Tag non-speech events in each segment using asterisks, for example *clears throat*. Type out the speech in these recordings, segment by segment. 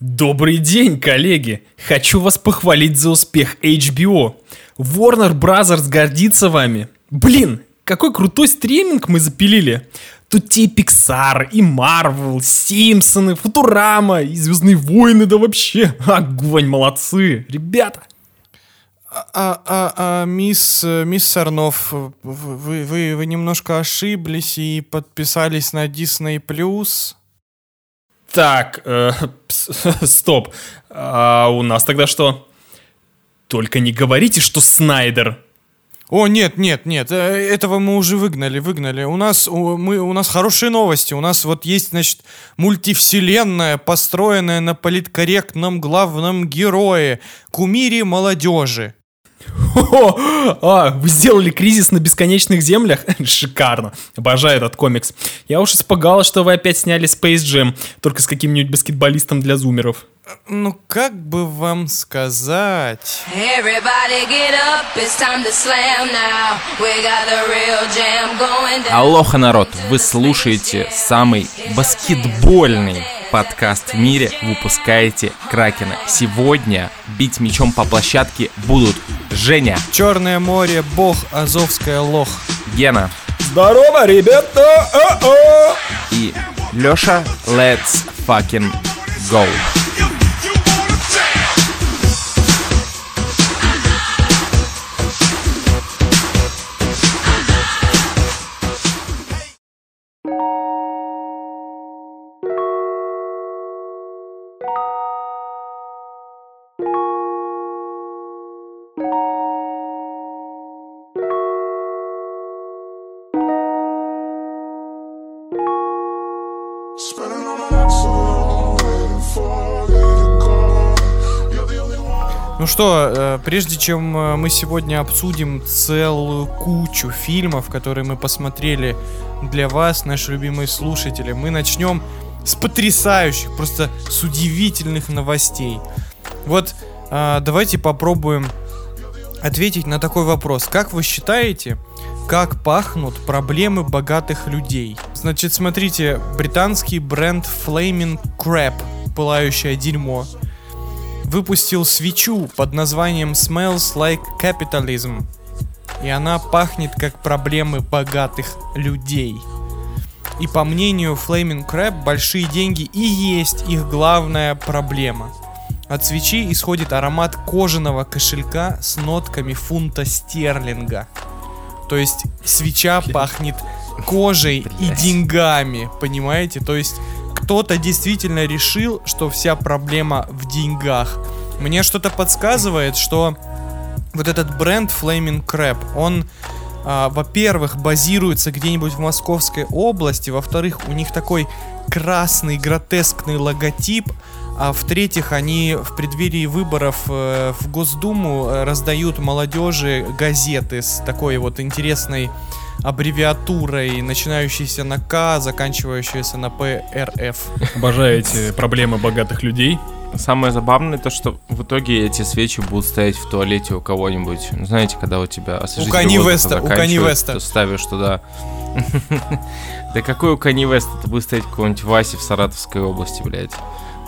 Добрый день, коллеги! Хочу вас похвалить за успех HBO. Warner Brothers гордится вами. Блин, какой крутой стриминг мы запилили. Тут те и Pixar, и Marvel, Симпсоны, Футурама, и Звездные войны, да вообще. Огонь, молодцы, ребята. А, а, а, мисс, мисс Сарнов, вы, вы, вы немножко ошиблись и подписались на Disney+. Так, э, *laughs* стоп. А у нас тогда что? Только не говорите, что Снайдер. О, нет, нет, нет, э, этого мы уже выгнали, выгнали. У нас, у, мы, у нас хорошие новости. У нас вот есть, значит, мультивселенная, построенная на политкорректном главном герое, кумире молодежи. А, вы сделали кризис на бесконечных землях? *laughs* Шикарно. Обожаю этот комикс. Я уж испугалась, что вы опять сняли Space Jam, только с каким-нибудь баскетболистом для зумеров. Ну, как бы вам сказать... Алоха, народ! Вы слушаете самый баскетбольный подкаст в мире выпускаете Кракена. Сегодня бить мячом по площадке будут Женя. Черное море, бог, Азовская лох. Гена. Здорово, ребята! А-а! И Леша, let's fucking go. Ну что, э, прежде чем э, мы сегодня обсудим целую кучу фильмов, которые мы посмотрели для вас, наши любимые слушатели, мы начнем с потрясающих, просто с удивительных новостей. Вот э, давайте попробуем ответить на такой вопрос. Как вы считаете, как пахнут проблемы богатых людей? Значит, смотрите, британский бренд Flaming Crab, пылающее дерьмо, выпустил свечу под названием Smells Like Capitalism. И она пахнет как проблемы богатых людей. И по мнению Flaming Crab, большие деньги и есть их главная проблема. От свечи исходит аромат кожаного кошелька с нотками фунта стерлинга. То есть свеча пахнет кожей и деньгами, понимаете? То есть кто-то действительно решил, что вся проблема в деньгах. Мне что-то подсказывает, что вот этот бренд Flaming Crab, он, а, во-первых, базируется где-нибудь в Московской области, во-вторых, у них такой красный гротескный логотип, а в-третьих, они в преддверии выборов э, в Госдуму э, раздают молодежи газеты с такой вот интересной аббревиатурой, начинающейся на К, заканчивающейся на ПРФ. Обожаю эти проблемы богатых людей. Самое забавное то, что в итоге эти свечи будут стоять в туалете у кого-нибудь. Ну, знаете, когда у тебя у Кани Веста, у Кани Веста. Ты ставишь туда. Да какой у Кани Веста? Ты будешь стоять какой-нибудь Васе в Саратовской области, блядь.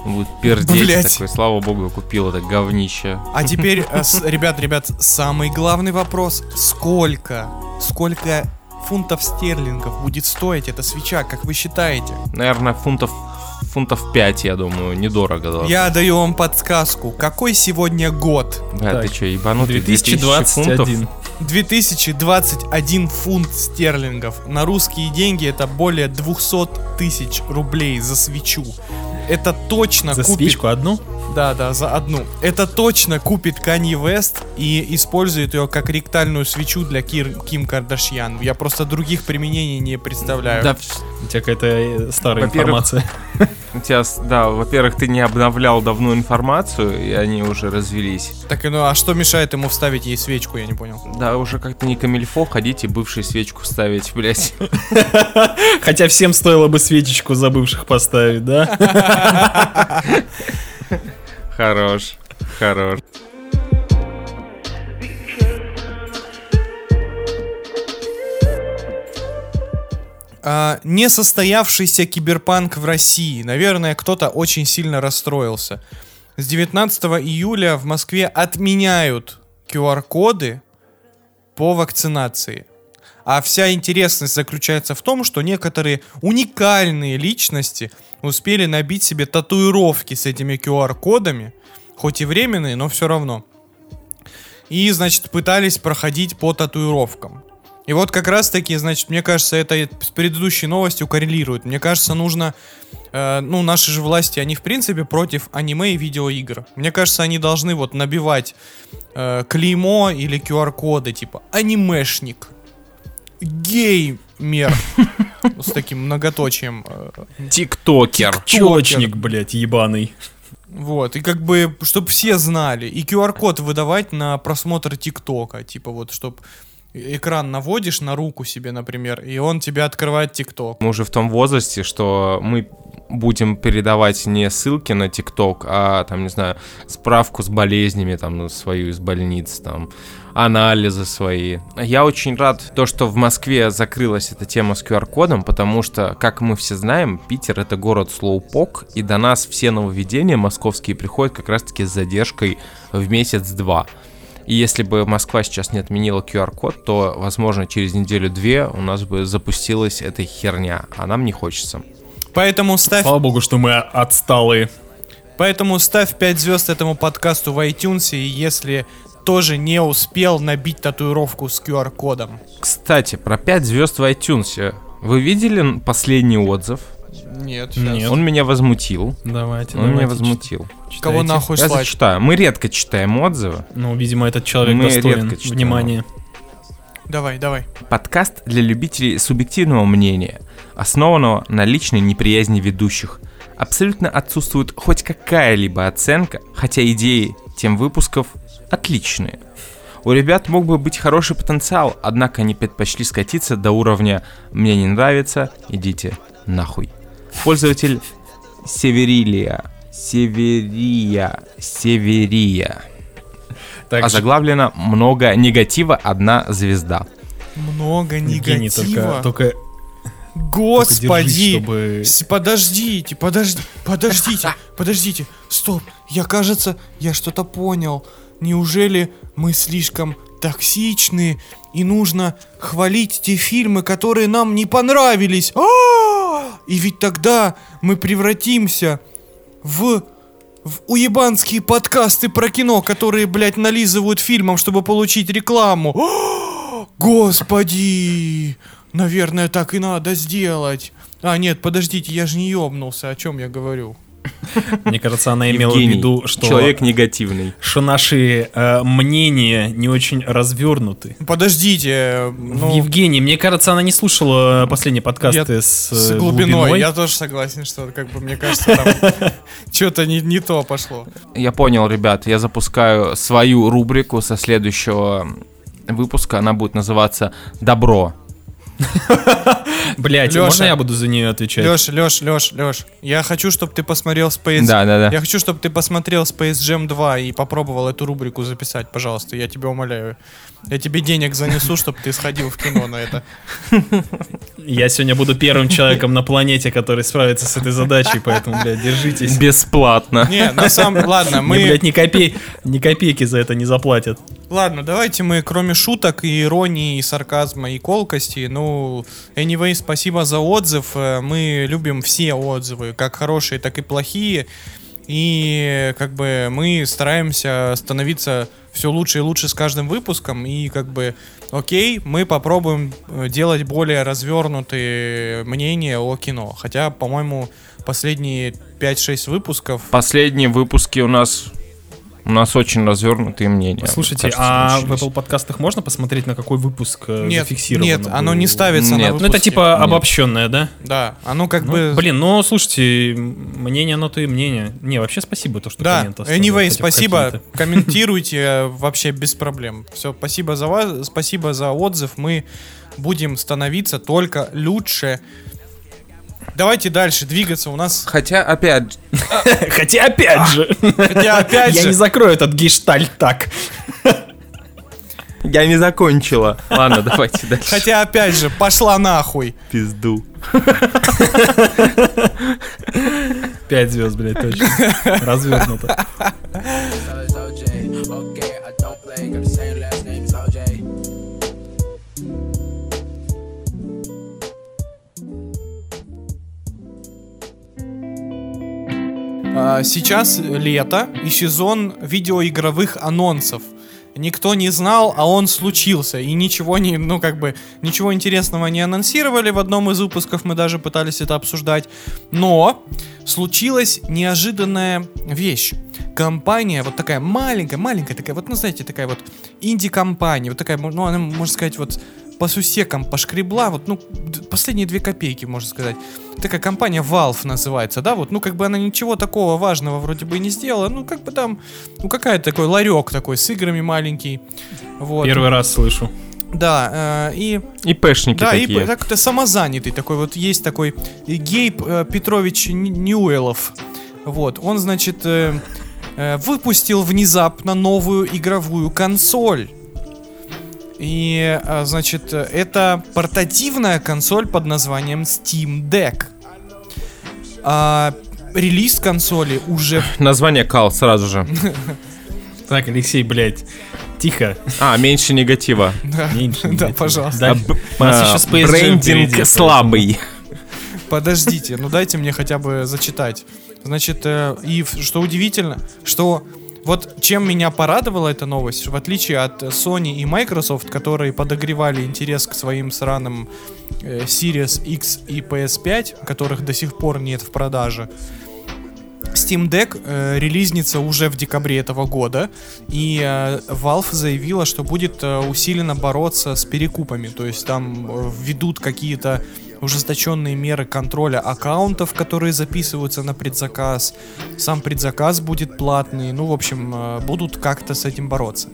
Он будет пердеть Блять. такой, слава богу, я купил это говнище. А теперь, э, ребят, ребят, самый главный вопрос. Сколько, сколько фунтов стерлингов будет стоить эта свеча, как вы считаете? Наверное, фунтов фунтов 5, я думаю, недорого. Должно. Я даю вам подсказку. Какой сегодня год? Да, так. ты что, ебанутый? 2021. 2021 фунт стерлингов. На русские деньги это более 200 тысяч рублей за свечу. Это точно за купит... свечку одну? Да, да, за одну. Это точно купит Канье Вест и использует ее как ректальную свечу для Кир, Ким Кардашьян. Я просто других применений не представляю. Да, у тебя какая-то э, старая информация. *laughs* У тебя, да, во-первых, ты не обновлял давно информацию, и они уже развелись. Так, ну а что мешает ему вставить ей свечку, я не понял. Да, уже как-то не камильфо ходить и бывшую свечку ставить, блять. *laughs* Хотя всем стоило бы свечечку за бывших поставить, да? *laughs* Хорош, хорош. А, несостоявшийся киберпанк в России. Наверное, кто-то очень сильно расстроился. С 19 июля в Москве отменяют QR-коды по вакцинации. А вся интересность заключается в том, что некоторые уникальные личности успели набить себе татуировки с этими QR-кодами, хоть и временные, но все равно. И, значит, пытались проходить по татуировкам. И вот как раз таки, значит, мне кажется, это с предыдущей новостью коррелирует. Мне кажется, нужно, э, ну, наши же власти, они в принципе против аниме и видеоигр. Мне кажется, они должны вот набивать э, клеймо или QR-коды, типа анимешник, геймер, *laughs* с таким многоточием. э, Тиктокер. Челочник, блядь, ебаный. Вот, и как бы, чтобы все знали. И QR-код выдавать на просмотр ТикТока. Типа вот, чтобы экран наводишь на руку себе, например, и он тебе открывает ТикТок. Мы уже в том возрасте, что мы будем передавать не ссылки на ТикТок, а там, не знаю, справку с болезнями, там, ну, свою из больниц, там, анализы свои. Я очень рад, то, что в Москве закрылась эта тема с QR-кодом, потому что, как мы все знаем, Питер — это город слоупок, и до нас все нововведения московские приходят как раз-таки с задержкой в месяц-два. И если бы Москва сейчас не отменила QR-код, то, возможно, через неделю-две у нас бы запустилась эта херня, а нам не хочется. Поэтому ставь, Слава богу, что мы отсталые. поэтому ставь 5 звезд этому подкасту в iTunes, и если тоже не успел набить татуировку с QR-кодом. Кстати, про 5 звезд в iTunes. Вы видели последний отзыв? Нет, Нет. Он меня возмутил. Давайте, Он меня давайте, возмутил. читайте. Кого нахуй Я слать? зачитаю. Мы редко читаем отзывы. Ну, видимо, этот человек Мы достоин редко читаем. внимания. Давай, давай. Подкаст для любителей субъективного мнения, основанного на личной неприязни ведущих. Абсолютно отсутствует хоть какая-либо оценка, хотя идеи тем выпусков отличные. У ребят мог бы быть хороший потенциал, однако они предпочли скатиться до уровня «мне не нравится, идите нахуй». Пользователь Северилия. Северия. Северия. Так, Озаглавлено «Много негатива, одна звезда». Много Евгений, негатива. только, только, только Господи! держись, чтобы... Подождите, подожди, подождите, *laughs* подождите. Стоп, я, кажется, я что-то понял. Неужели мы слишком токсичны и нужно хвалить те фильмы, которые нам не понравились? А! И ведь тогда мы превратимся в в уебанские подкасты про кино, которые, блядь, нализывают фильмом, чтобы получить рекламу. А! *gasps* Господи! Наверное, так и надо сделать. А, нет, подождите, я же не ёбнулся, о чем я говорю. Мне кажется, она имела в Евгений, виду, что, человек негативный. что наши э, мнения не очень развернуты. Подождите, э, ну, Евгений, мне кажется, она не слушала последние подкасты Я с, с э, глубиной. Я тоже согласен, что, как бы, мне кажется, там *laughs* что-то не, не то пошло. Я понял, ребят, я запускаю свою рубрику со следующего выпуска. Она будет называться «Добро». *laughs* Блять, можно я буду за нее отвечать? Леш, Леш, Леш, Леш, я хочу, чтобы ты посмотрел Space... Да, да, да. Я хочу, чтобы ты посмотрел Space Jam 2 и попробовал эту рубрику записать, пожалуйста, я тебя умоляю. Я тебе денег занесу, чтобы ты сходил в кино на это. Я сегодня буду первым человеком на планете, который справится с этой задачей, поэтому, блядь, держитесь. Бесплатно. Не, на самом... Ладно, Мне, мы... блядь, ни, копей... ни копейки за это не заплатят. Ладно, давайте мы, кроме шуток и иронии, и сарказма, и колкости, ну, anyway, спасибо за отзыв. Э, Мы любим все отзывы, как хорошие, так и плохие. И как бы мы стараемся становиться все лучше и лучше с каждым выпуском. И как бы, окей, мы попробуем э, делать более развернутые мнения о кино. Хотя, по-моему, последние 5-6 выпусков Последние выпуски у нас... У нас очень развернутые мнения. Слушайте, кажется, а в. Apple подкастах можно посмотреть, на какой выпуск э, Нет, зафиксировано нет, было? оно не ставится Нет. на Ну это типа Нет. обобщенное, да? Да, оно как Ну, бы... Блин, ну слушайте, мнение, оно то и мнение. Не, вообще спасибо, то, что Да, комменты anyway, спасибо, *laughs* *laughs* комментируйте вообще без проблем. Все, спасибо за вас, спасибо за отзыв, мы будем становиться только лучше. Давайте дальше двигаться, у нас... Хотя, опять, *laughs* Хотя опять же, Хотя, опять я же, не закрою этот гештальт так. Я не закончила. Ладно, давайте дальше. Хотя, опять же, пошла нахуй. Пизду. Пять звезд, блядь, точно. Развернуто. Сейчас лето и сезон видеоигровых анонсов. Никто не знал, а он случился. И ничего не, ну как бы, ничего интересного не анонсировали. В одном из выпусков мы даже пытались это обсуждать. Но случилась неожиданная вещь. Компания, вот такая маленькая, маленькая такая, вот, ну знаете, такая вот инди-компания, вот такая, ну она, можно сказать, вот по сусекам пошкребла, вот, ну, последние две копейки, можно сказать. Такая компания Valve называется, да, вот, ну, как бы она ничего такого важного вроде бы и не сделала, ну, как бы там, ну, какая-то такой ларек такой с играми маленький, вот. Первый раз слышу. Да, э, и И пэшники да, и такие. п- так-то самозанятый такой вот есть такой и Гейб э, Петрович Ньюэлов. Вот, он, значит, э, э, выпустил внезапно новую игровую консоль. И, э, значит, это портативная консоль под названием Steam Deck. А, релиз консоли уже... *laughs* Название кал сразу же. *laughs* Так, Алексей, блядь, тихо. А, меньше негатива. *laughs* Да, Меньше. да, негатива. пожалуйста. Да, А, б- у нас а, Брендинг слабый. Подождите, ну дайте мне хотя бы зачитать. Значит, э, и что удивительно, что вот чем меня порадовала эта новость, в отличие от Sony и Microsoft, которые подогревали интерес к своим сраным э, Series X и PS5, которых до сих пор нет в продаже, Steam Deck э, релизнится уже в декабре этого года, и э, Valve заявила, что будет э, усиленно бороться с перекупами, то есть там э, введут какие-то ужесточенные меры контроля аккаунтов, которые записываются на предзаказ, сам предзаказ будет платный, ну, в общем, э, будут как-то с этим бороться.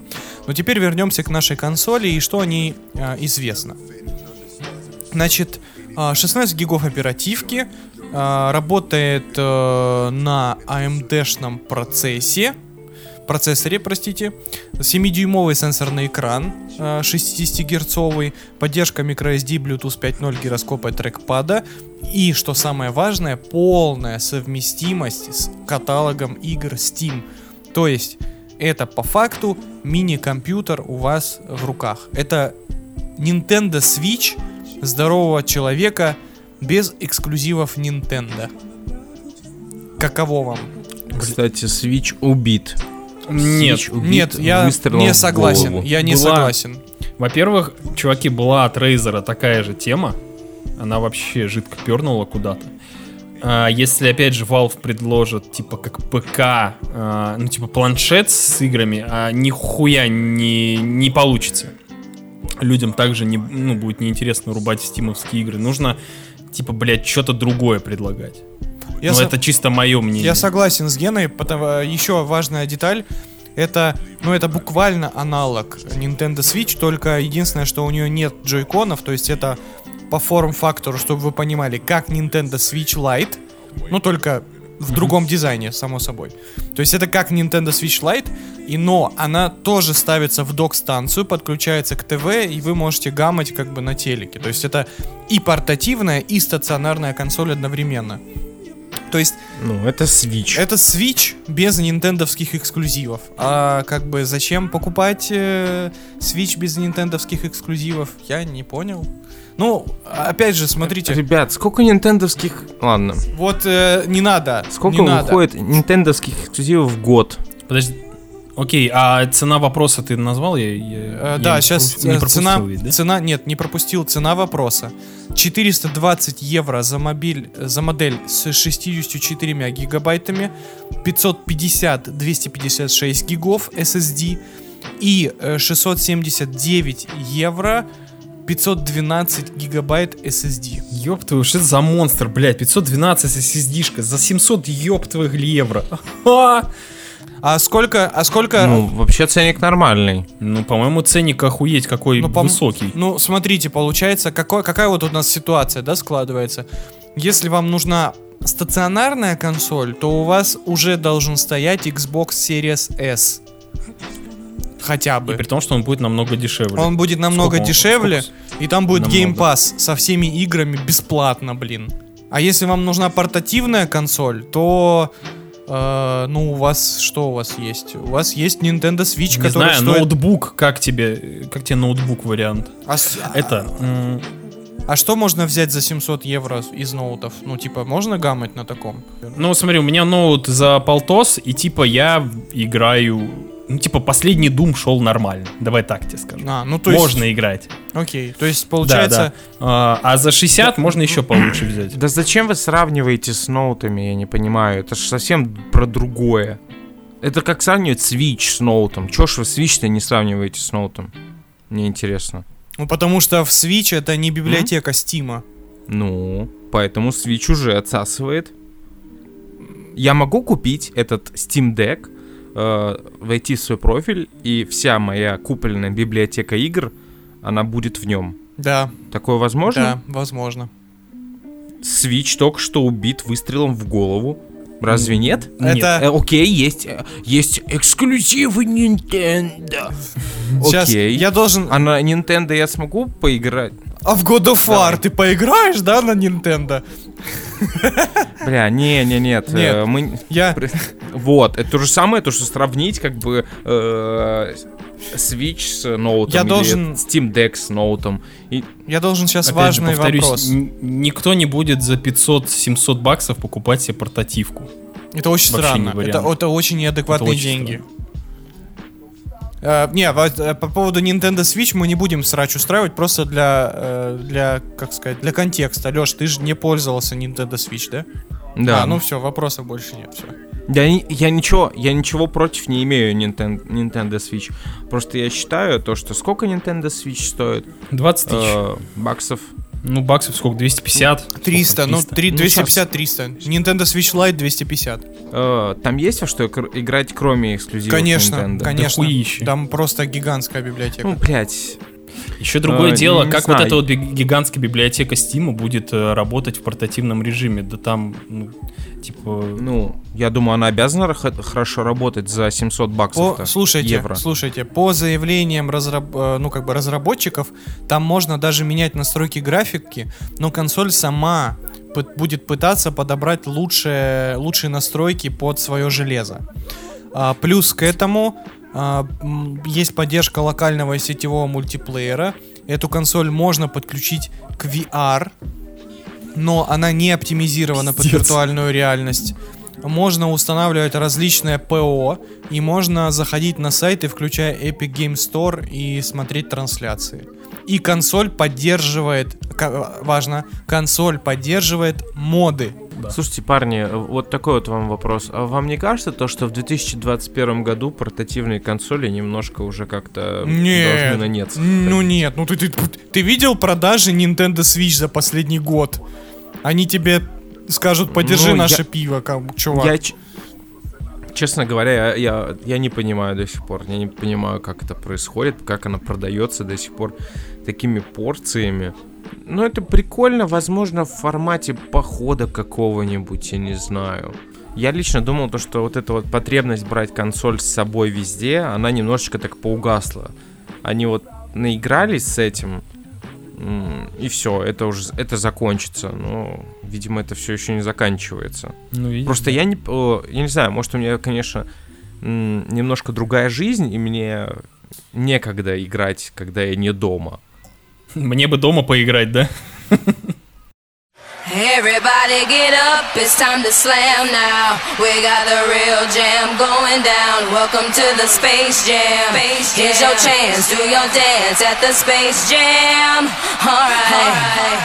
Но теперь вернемся к нашей консоли и что о ней э, известно. Значит, а, 16 гигов оперативки, а, работает э, на AMD-шном процессе, процессоре, простите, 7-дюймовый сенсорный экран, э, 60-герцовый, поддержка microSD, Bluetooth 5.0, гироскопа и трекпада, и, что самое важное, полная совместимость с каталогом игр Steam. То есть, это по факту мини-компьютер у вас в руках. Это Nintendo Switch здорового человека без эксклюзивов Nintendo. Каково вам? Кстати, Switch убит. Нет, убит Нет, я не согласен. Я не Была- согласен. Во-первых, чуваки, была от Razer такая же тема. Она вообще жидко пернула куда-то. А, если, опять же, Valve предложит, типа, как ПК, а, ну, типа, планшет с играми, а нихуя не, не получится. Людям также не, ну, будет неинтересно рубать стимовские игры. Нужно, типа, блядь, что-то другое предлагать. Я, ну, со- это чисто мое мнение. я согласен с Геной, потому еще важная деталь. Это, ну, это буквально аналог Nintendo Switch, только единственное, что у нее нет джойконов, то есть это по форм-фактору, чтобы вы понимали, как Nintendo Switch Lite, ну, только в другом дизайне, само собой. То есть это как Nintendo Switch Lite, и но она тоже ставится в док-станцию, подключается к ТВ, и вы можете гамать как бы на телеке. То есть это и портативная, и стационарная консоль одновременно. То есть Ну, это Switch. это Switch без нинтендовских эксклюзивов. А как бы зачем покупать э, Switch без нинтендовских эксклюзивов? Я не понял. Ну, опять же, смотрите, Ребят, сколько нинтендовских... Ладно. вот э, не надо. Сколько не надо. выходит нинтендовских эксклюзивов в год? Подожди. Окей, а цена вопроса ты назвал? Я, я- Э, я да, не сейчас не пропустил цена, ведь, да? цена, нет, не пропустил, цена вопроса. 420 евро за, мобиль, за модель с 64 гигабайтами, 550 256 гигов SSD и э, 679 евро 512 гигабайт SSD. Ёб твою, что это за монстр, блядь, 512 SSD-шка за 700 ёб твоих евро. Ха! А сколько, а сколько... Ну, вообще ценник нормальный. Ну, по-моему, ценник охуеть какой Ну, высокий. Ну, смотрите, получается, какой, какая вот у нас ситуация, да, складывается. Если вам нужна стационарная консоль, то у вас уже должен стоять Xbox Series S. Хотя И бы. при том, что он будет намного дешевле. Он будет намного Сколько он- дешевле, и там будет Намного. Game Pass со всеми играми бесплатно, блин. А если вам нужна портативная консоль, то э, ну у вас что у вас есть? У вас есть Nintendo Switch, Не который знаю, стоит. ноутбук, как тебе, как тебе ноутбук вариант? А, с- Это, м, а что можно взять за 700 евро из ноутов? Ну типа можно гамать на таком? ну смотри, у меня ноут за полтос, и типа я играю, ну типа последний Doom шел нормально, давай так тебе скажу. А, ну то есть. Можно играть. Окей, то есть Да, получается. да. А, а за 60 можно еще получше взять. Да зачем вы сравниваете с ноутами, я не понимаю. Это же совсем про другое. Это как сравнивать Switch с ноутом. Чё ж вы Switch-то не сравниваете с ноутом? Мне интересно. Ну потому что в Switch это не библиотека Стима. Ну, поэтому Switch уже отсасывает. Я могу купить этот Steam Deck, э, войти в свой профиль, и вся моя купленная библиотека игр, она будет в нем. Да, Такое возможно? да, возможно. Switch только что убит выстрелом в голову. Разве нет? Нет. Это Э, окей, есть, э, есть эксклюзивы Nintendo. сейчас Окей. я должен. А на Nintendo я смогу поиграть? А в God of War Давай. ты поиграешь, да, на Nintendo? Бля, не, не, нет. Нет. э, мы... Я. *laughs* Вот, это то же самое, то, что сравнить как бы э, Switch с ноутом Я должен- Steam Deck с ноутом. И Я должен сейчас Опять же, важный повторюсь, вопрос. никто не будет за 500-700 баксов покупать себе портативку. Это очень вообще странно. Это, это очень неадекватные Это очень деньги. Э, не, э, по поводу Nintendo Switch мы не будем срач устраивать, просто для, э, для, как сказать, для контекста. Леш, ты же не пользовался Nintendo Switch, да? да, А, ну все, вопросов больше нет, все. Не- я ничего, я ничего против не имею Nintendo, Nintendo Switch. Просто я считаю то, что сколько Nintendo Switch стоит? 20 тысяч. Э, баксов. Ну, баксов сколько? 250? 300, Сколько? ну 3, Ну, 250-300. Nintendo Switch Lite 250. Э, там есть во что игр- играть, кроме эксклюзивов Конечно, Nintendo? конечно. Дохуище. Там просто гигантская библиотека. Ну, блядь. Еще другое Э, дело, как знаю. вот эта вот гигантская библиотека Steam будет э, работать в портативном режиме. Да там, ну, типа... Ну, я думаю, она обязана х- хорошо работать за 700 баксов. По, слушайте, евро. слушайте, по заявлениям разраб- э, ну, как бы разработчиков, там можно даже менять настройки графики, но консоль сама будет пытаться подобрать лучшие, лучшие настройки под свое железо. А, плюс к этому а, есть поддержка локального и сетевого мультиплеера. Эту консоль можно подключить к VR, но она не оптимизирована под Пиздец. виртуальную реальность. Можно устанавливать различные ПО, и можно заходить на сайты, включая Epic Game Store, и смотреть трансляции. И консоль поддерживает, важно, консоль поддерживает моды. Да. Слушайте, парни, вот такой вот вам вопрос. А вам не кажется то, что в 2021 году портативные консоли немножко уже как-то должны на нет? Ну нет, ну ты, ты, ты видел продажи Nintendo Switch за последний год? Они тебе скажут, подержи Ну, я- наше пиво, как, чувак. Я, честно говоря, я, я, я не понимаю до сих пор. Я не понимаю, как это происходит, как она продается до сих пор такими порциями. Ну, это прикольно, возможно, в формате похода какого-нибудь, я не знаю. Я лично думал, то, что вот эта вот потребность брать консоль с собой везде, она немножечко так поугасла. Они вот наигрались с этим, и все, это уже это закончится. Но, видимо, это все еще не заканчивается. Ну, видишь, Просто я не, я не знаю, может у меня, конечно, немножко другая жизнь, и мне некогда играть, когда я не дома. Мне бы дома поиграть, да? Everybody get up, it's time to slam now. We got the real jam going down. Welcome to the Space Jam. Here's your chance, do your dance at the Space Jam. Alright.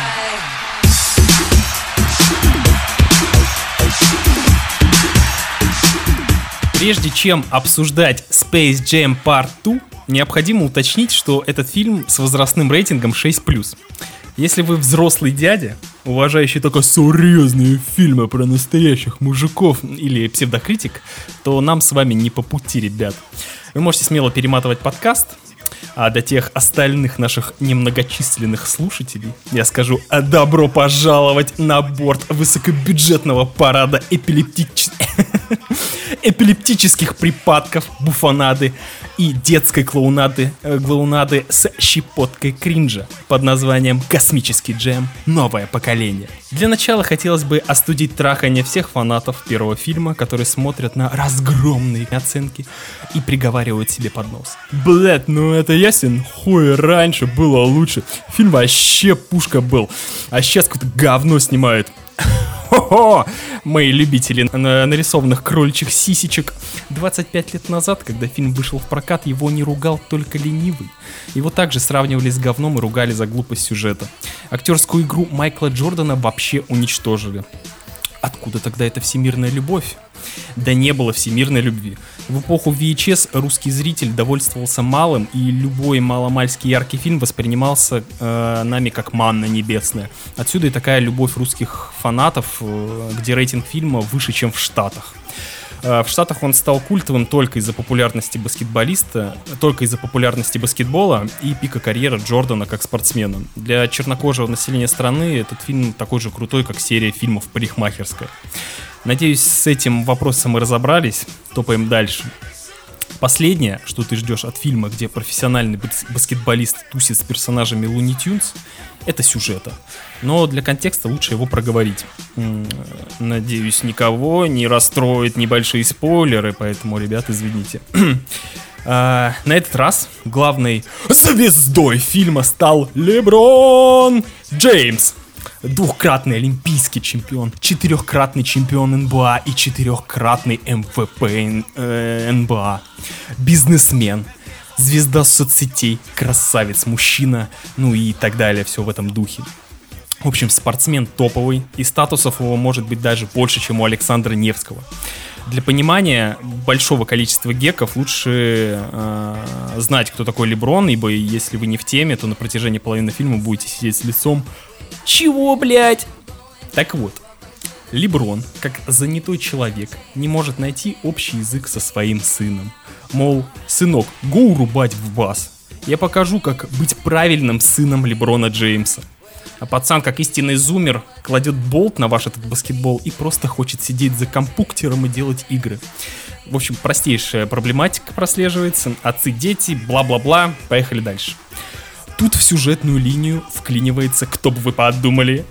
Прежде чем обсуждать Space Jam Part 2, необходимо уточнить, что этот фильм с возрастным рейтингом 6+. Если вы взрослый дядя, уважающий только серьезные фильмы про настоящих мужиков или псевдокритик, то нам с вами не по пути, ребят. Вы можете смело перематывать подкаст, а для тех остальных наших немногочисленных слушателей я скажу а добро пожаловать на борт высокобюджетного парада эпилептических... *laughs* эпилептических припадков, буфонады и детской клоунады, э, клоунады с щепоткой кринжа под названием «Космический джем. Новое поколение». Для начала хотелось бы остудить трахание всех фанатов первого фильма, которые смотрят на разгромные оценки и приговаривают себе под нос. Блять, ну это ясен хуй раньше было лучше. Фильм вообще пушка был. А сейчас какое-то говно снимают. *laughs* Хо-хо! Мои любители на- нарисованных кроличьих сисечек. 25 лет назад, когда фильм вышел в прокат, его не ругал только ленивый. Его также сравнивали с говном и ругали за глупость сюжета. Актерскую игру Майкла Джордана вообще уничтожили. Откуда тогда эта всемирная любовь? Да не было всемирной любви. В эпоху VHS русский зритель довольствовался малым, и любой маломальский яркий фильм воспринимался э, нами как манна небесная. Отсюда и такая любовь русских фанатов, э, где рейтинг фильма выше, чем в Штатах. Э, В Штатах он стал культовым только из-за популярности баскетболиста, только из-за популярности баскетбола и пика карьеры Джордана как спортсмена. Для чернокожего населения страны этот фильм такой же крутой, как серия фильмов «Парикмахерская». Надеюсь, с этим вопросом мы разобрались. Топаем дальше. Последнее, что ты ждешь от фильма, где профессиональный бас- баскетболист тусит с персонажами Луни Тюнс, это сюжета. Но для контекста лучше его проговорить. Надеюсь, никого не расстроит небольшие спойлеры, поэтому, ребят, извините. *clears throat* А, На этот раз главной звездой фильма стал Леброн Джеймс. Двухкратный олимпийский чемпион, четырехкратный чемпион НБА и четырехкратный MVP э, НБА. Бизнесмен, звезда соцсетей, красавец, мужчина, ну и так далее, все в этом духе. В общем, спортсмен топовый, и статусов его может быть даже больше, чем у Александра Невского. Для понимания большого количества геков лучше э, знать, кто такой Леброн, ибо если вы не в теме, то на протяжении половины фильма будете сидеть с лицом «Чего, блядь?» Так вот, Леброн, как занятой человек, не может найти общий язык со своим сыном. Мол, сынок, го урубать в бас. Я покажу, как быть правильным сыном Леброна Джеймса. А пацан, как истинный зумер, кладет болт на ваш этот баскетбол и просто хочет сидеть за компьютером и делать игры. В общем, простейшая проблематика прослеживается. Отцы, дети, бла-бла-бла. Поехали дальше. Тут в сюжетную линию вклинивается, кто бы вы подумали,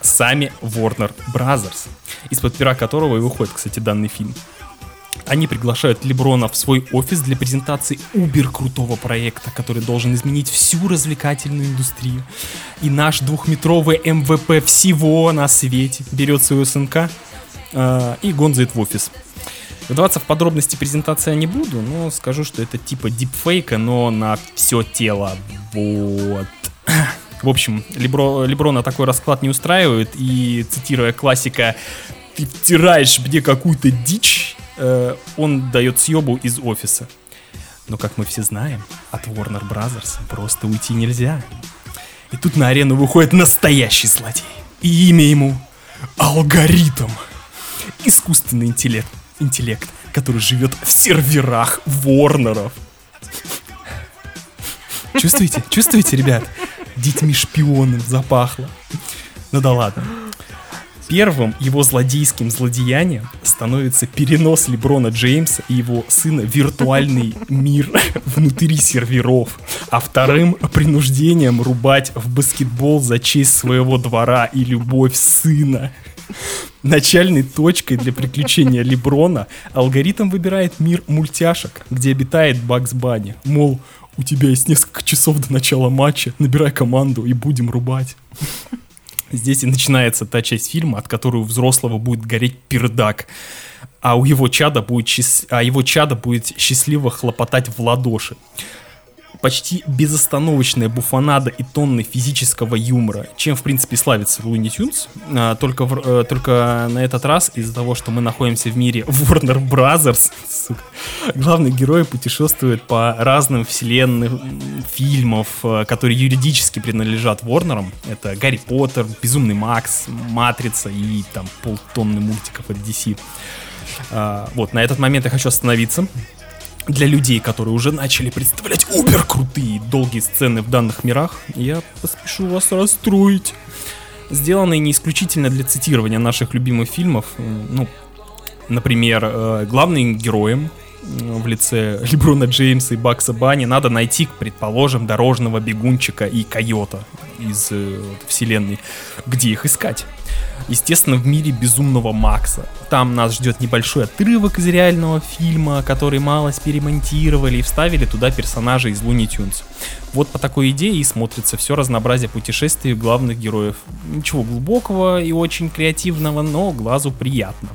сами Warner Brothers, из-под пера которого и выходит, кстати, данный фильм. Они приглашают Леброна в свой офис для презентации убер крутого проекта, который должен изменить всю развлекательную индустрию. И наш двухметровый МВП всего на свете берет свою сынка э, и гонзает в офис. Вдаваться в подробности презентации я не буду, но скажу, что это типа дипфейка, но на все тело. Вот. В общем, Лебро, Леброна такой расклад не устраивает, и, цитируя классика, ты втираешь мне какую-то дичь, э, он дает съебу из офиса. Но, как мы все знаем, от Warner Brothers просто уйти нельзя. И тут на арену выходит настоящий злодей. И имя ему Алгоритм. Искусственный интеллект, интеллект, который живет в серверах Ворнеров. Чувствуете? Чувствуете, ребят? Детьми шпионом запахло. Ну да ладно. Первым его злодейским злодеянием становится перенос Леброна Джеймса и его сына в виртуальный *laughs* мир внутри серверов, а вторым принуждением рубать в баскетбол за честь своего двора и любовь сына. Начальной точкой для приключения Леброна алгоритм выбирает мир мультяшек, где обитает Бакс Банни. Мол, у тебя есть несколько часов до начала матча, набирай команду и будем рубать. Здесь и начинается та часть фильма, от которой у взрослого будет гореть пердак, а у его чада будет, счаст- а его чада будет счастливо хлопотать в ладоши. Почти безостановочная буфонада и тонны физического юмора, чем, в принципе, славится Луни Тюнс, а, только, в- э, только на этот раз из-за того, что мы находимся в мире *laughs* Warner Brothers, сука, главный герой путешествует по разным вселенным фильмов, э, которые юридически принадлежат Warner'ам. Это Гарри Поттер, Безумный Макс, Матрица и там полтонны мультиков от DC. А, вот, на этот момент я хочу остановиться. Для людей, которые уже начали представлять убер крутые долгие сцены в данных мирах, я поспешу вас расстроить. Сделанные не исключительно для цитирования наших любимых фильмов, ну, Например, э, главным героем м, в лице Леброна Джеймса и Бакса Бани надо найти, предположим, дорожного бегунчика и койота из э, вот вселенной. Где их искать? Естественно, в мире безумного Макса. Там нас ждет небольшой отрывок из реального фильма, который мало перемонтировали и вставили туда персонажей из Луни Тюнс. Вот по такой идее и смотрится все разнообразие путешествий главных героев. Ничего глубокого и очень креативного, но глазу приятно.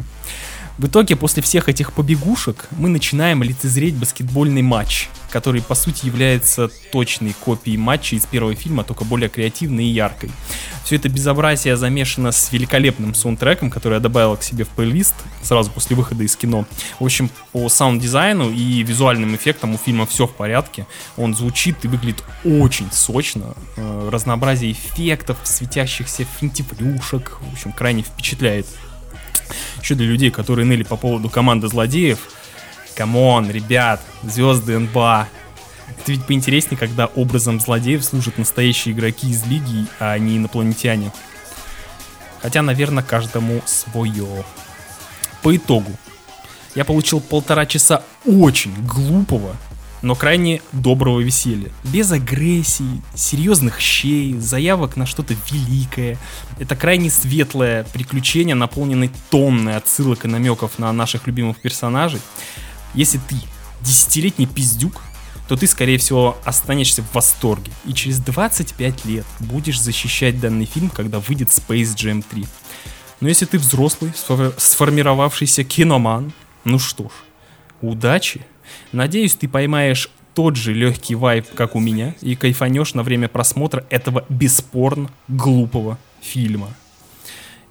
В итоге, после всех этих побегушек, мы начинаем лицезреть баскетбольный матч, который, по сути, является точной копией матча из первого фильма, только более креативной и яркой. Все это безобразие замешано с великолепным саундтреком, который я добавил к себе в плейлист сразу после выхода из кино. В общем, по саунд-дизайну и визуальным эффектам у фильма все в порядке. Он звучит и выглядит очень сочно. Э, Разнообразие эффектов, светящихся финтифлюшек, в общем, крайне впечатляет. Еще для людей, которые ныли по поводу команды злодеев. Come on, ребят, звезды НБА. Это ведь поинтереснее, когда образом злодеев служат настоящие игроки из лиги, а не инопланетяне. Хотя, наверное, каждому свое. По итогу, я получил полтора часа очень глупого, но крайне доброго веселья. Без агрессии, серьезных щей, заявок на что-то великое. Это крайне светлое приключение, наполненное тонной отсылок и намеков на наших любимых персонажей. Если ты десятилетний пиздюк, то ты, скорее всего, останешься в восторге. И через 25 лет будешь защищать данный фильм, когда выйдет Space Jam 3. Но если ты взрослый, сфор- сформировавшийся киноман, ну что ж, удачи. Надеюсь, ты поймаешь тот же легкий вайб, как у меня, и кайфанешь на время просмотра этого бесспорно глупого фильма.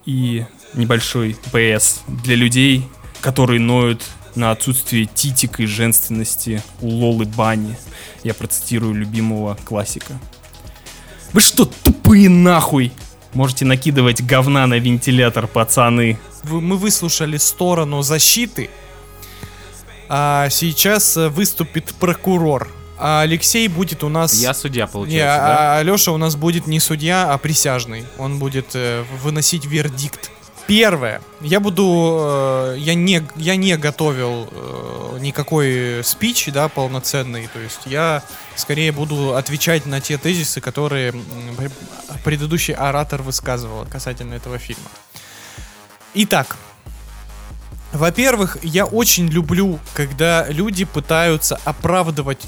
И небольшой ПС для людей, которые ноют на отсутствие титик и женственности у Лолы Бани. Я процитирую любимого классика. Вы что, тупые нахуй? Можете накидывать говна на вентилятор, пацаны. Мы выслушали сторону защиты, а сейчас э, выступит прокурор. А Алексей будет у нас... Я судья, Не, получается, да? а Алеша у нас будет не судья, а присяжный. Он будет э, выносить вердикт. Первое. Я буду... э, я, не, я не готовил э, никакой спич, да, полноценный. То есть я скорее буду отвечать на те тезисы, которые предыдущий оратор высказывал касательно этого фильма. Итак, во-первых, я очень люблю, когда люди пытаются оправдывать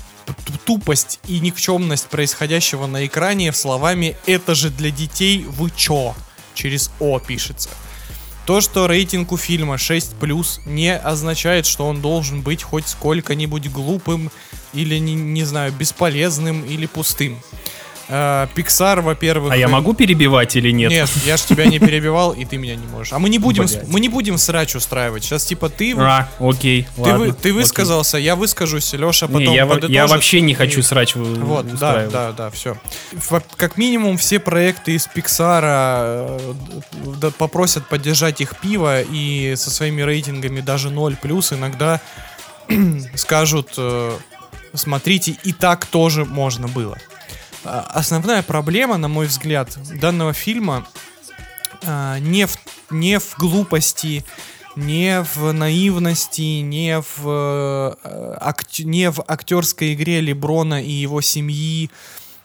тупость и никчемность происходящего на экране словами «это же для детей, вы чё?» Через «о» пишется. То, что рейтинг у фильма 6+, не означает, что он должен быть хоть сколько-нибудь глупым или, не, не знаю, бесполезным или пустым. Э, Pixar, во-первых... А я э, могу перебивать или нет? нет, я ж тебя не перебивал, и ты меня не можешь. А мы не будем, мы не будем срач устраивать. Сейчас типа ты, А, окей, ты, ладно. вы- ты окей. высказался, я выскажусь, Леша потом Не, я, я вообще не и- хочу срач вы- Вот, да, да, да, все. Как минимум все проекты из Пиксара э, попросят поддержать их пиво и со своими рейтингами даже 0 плюс иногда *clears throat* скажут, э, смотрите, и так тоже можно было. А, Основная проблема, на мой взгляд, данного фильма а, не, в, не в глупости, не в наивности, не в, э, акт- не в актерской игре Леброна и его семьи,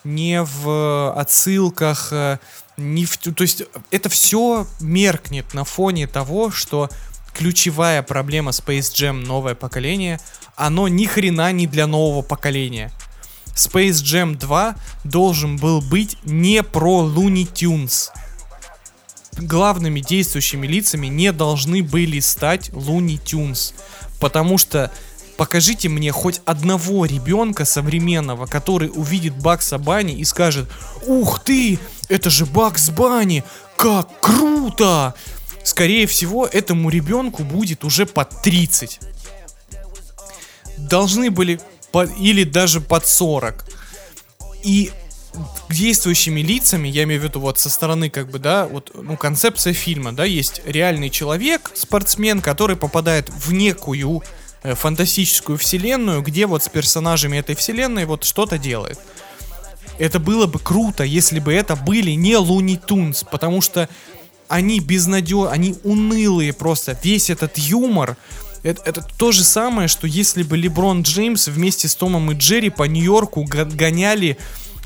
не в отсылках, э, не в, то есть это все меркнет на фоне того, что ключевая проблема Space Jam новое поколение, оно ни хрена не для нового поколения. Space Jam 2 должен был быть не про Looney Tunes. Главными действующими лицами не должны были стать Looney Tunes. Потому что покажите мне хоть одного ребенка современного, который увидит Бакса Банни и скажет «Ух ты, это же Бакс Банни, как круто!» Скорее всего, этому ребенку будет уже под 30 должны были по- или даже под 40. И действующими лицами, я имею в виду вот со стороны как бы, да, вот, ну, концепция фильма, да, есть реальный человек, спортсмен, который попадает в некую э, фантастическую вселенную, где вот с персонажами этой вселенной вот что-то делает. Это было бы круто, если бы это были не Луни Тунс, потому что они безнадежные, они унылые просто. Весь этот юмор, это, это то же самое, что если бы Леброн Джеймс вместе с Томом и Джерри по Нью-Йорку го- гоняли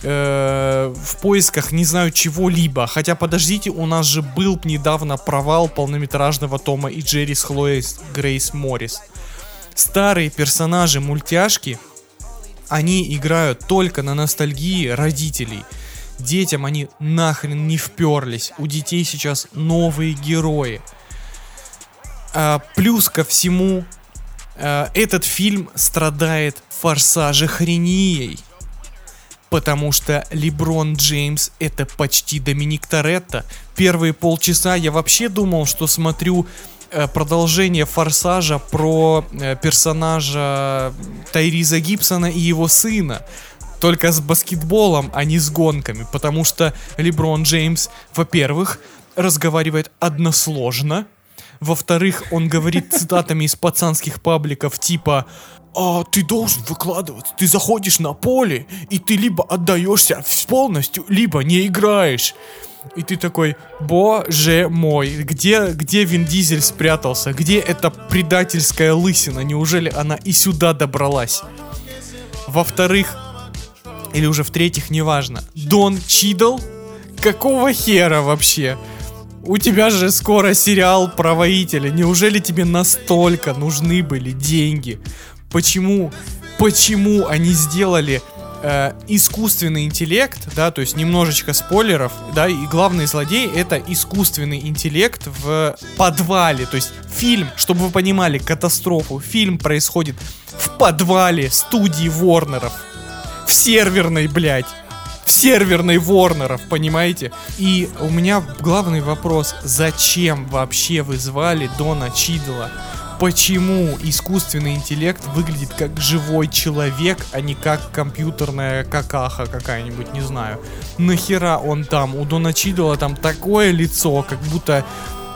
э, в поисках не знаю чего-либо. Хотя подождите, у нас же был недавно провал полнометражного Тома и Джерри с Хлоей Грейс Моррис. Старые персонажи мультяшки, они играют только на ностальгии родителей. Детям они нахрен не вперлись. У детей сейчас новые герои. А, плюс ко всему, а, этот фильм страдает форсажехренией. Потому что Леброн Джеймс это почти Доминик Торетто. Первые полчаса я вообще думал, что смотрю э, продолжение Форсажа про персонажа Тайриза Гибсона и его сына. Только с баскетболом, а не с гонками. Потому что Леброн Джеймс, во-первых, разговаривает односложно. Во-вторых, он говорит цитатами из пацанских пабликов типа а ты должен выкладываться. Ты заходишь на поле, и ты либо отдаешься полностью, либо не играешь. И ты такой, боже мой, где, где Вин Дизель спрятался? Где эта предательская лысина? Неужели она и сюда добралась? Во-вторых, или уже в-третьих, неважно, Дон Чидл? Какого хера вообще? У тебя же скоро сериал про воителя. Неужели тебе настолько нужны были деньги? Почему? Почему они сделали э, искусственный интеллект, да, то есть немножечко спойлеров, да, и главный злодей это искусственный интеллект в подвале, то есть фильм, чтобы вы понимали катастрофу, фильм происходит в подвале студии Ворнеров, в серверной, блядь серверной Ворнеров, понимаете? И у меня главный вопрос, зачем вообще вы звали Дона Чидла? Почему искусственный интеллект выглядит как живой человек, а не как компьютерная какаха какая-нибудь, не знаю. Нахера он там? У Дона Чидла там такое лицо, как будто,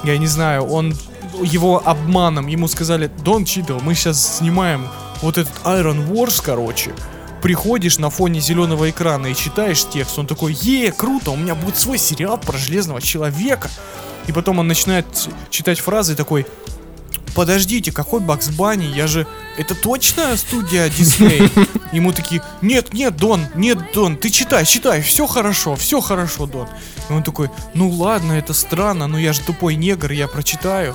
я не знаю, он его обманом, ему сказали, Дон Чидл, мы сейчас снимаем вот этот Iron Wars, короче, приходишь на фоне зеленого экрана и читаешь текст, он такой, е, круто, у меня будет свой сериал про железного человека. И потом он начинает читать фразы такой, подождите, какой Бакс Банни, я же, это точно студия Дисней? *laughs* Ему такие, нет, нет, Дон, нет, Дон, ты читай, читай, все хорошо, все хорошо, Дон. И он такой, ну ладно, это странно, но я же тупой негр, я прочитаю.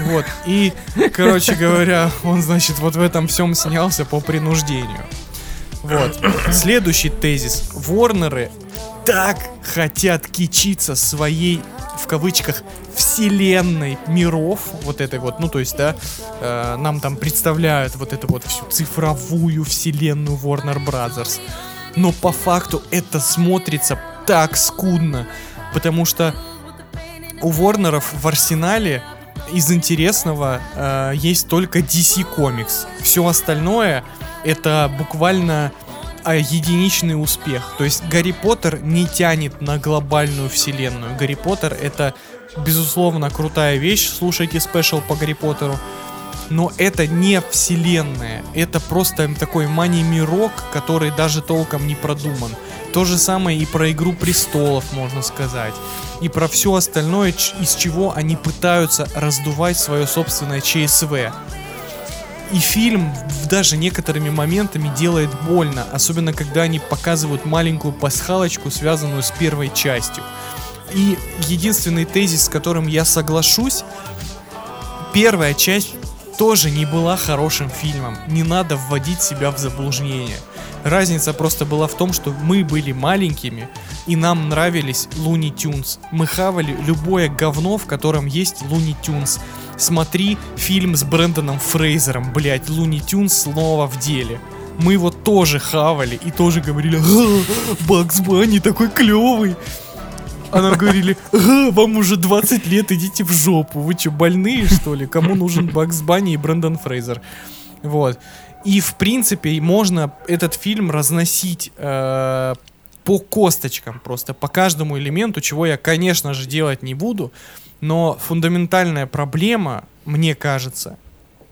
Вот, и, короче говоря, он, значит, вот в этом всем снялся по принуждению. Вот. Следующий тезис. Ворнеры так хотят кичиться своей, в кавычках, вселенной миров, вот этой вот, ну то есть, да, э, нам там представляют вот эту вот всю цифровую вселенную Warner Brothers. Но по факту это смотрится так скудно, потому что у Ворнеров в арсенале из интересного э, есть только DC Comics. Все остальное это буквально а, единичный успех. То есть Гарри Поттер не тянет на глобальную вселенную. Гарри Поттер это безусловно крутая вещь. Слушайте спешл по Гарри Поттеру. Но это не вселенная. Это просто такой мани-мирок, который даже толком не продуман. То же самое и про Игру Престолов, можно сказать. И про все остальное, из чего они пытаются раздувать свое собственное ЧСВ. И фильм даже некоторыми моментами делает больно, особенно когда они показывают маленькую пасхалочку, связанную с первой частью. И единственный тезис, с которым я соглашусь, первая часть тоже не была хорошим фильмом. Не надо вводить себя в заблуждение. Разница просто была в том, что мы были маленькими, и нам нравились Луни Тюнс. Мы хавали любое говно, в котором есть Луни Тюнс. Смотри фильм с Брэндоном Фрейзером, блять, Луни Тюнс снова в деле. Мы его тоже хавали и тоже говорили, «Ха, Бакс Банни такой клевый. А нам говорили, «Ага, вам уже 20 лет, идите в жопу. Вы что, больные, что ли? Кому нужен Бакс Банни и Брэндон Фрейзер? Вот. И, в принципе, можно этот фильм разносить э, по косточкам просто, по каждому элементу, чего я, конечно же, делать не буду. Но фундаментальная проблема, мне кажется,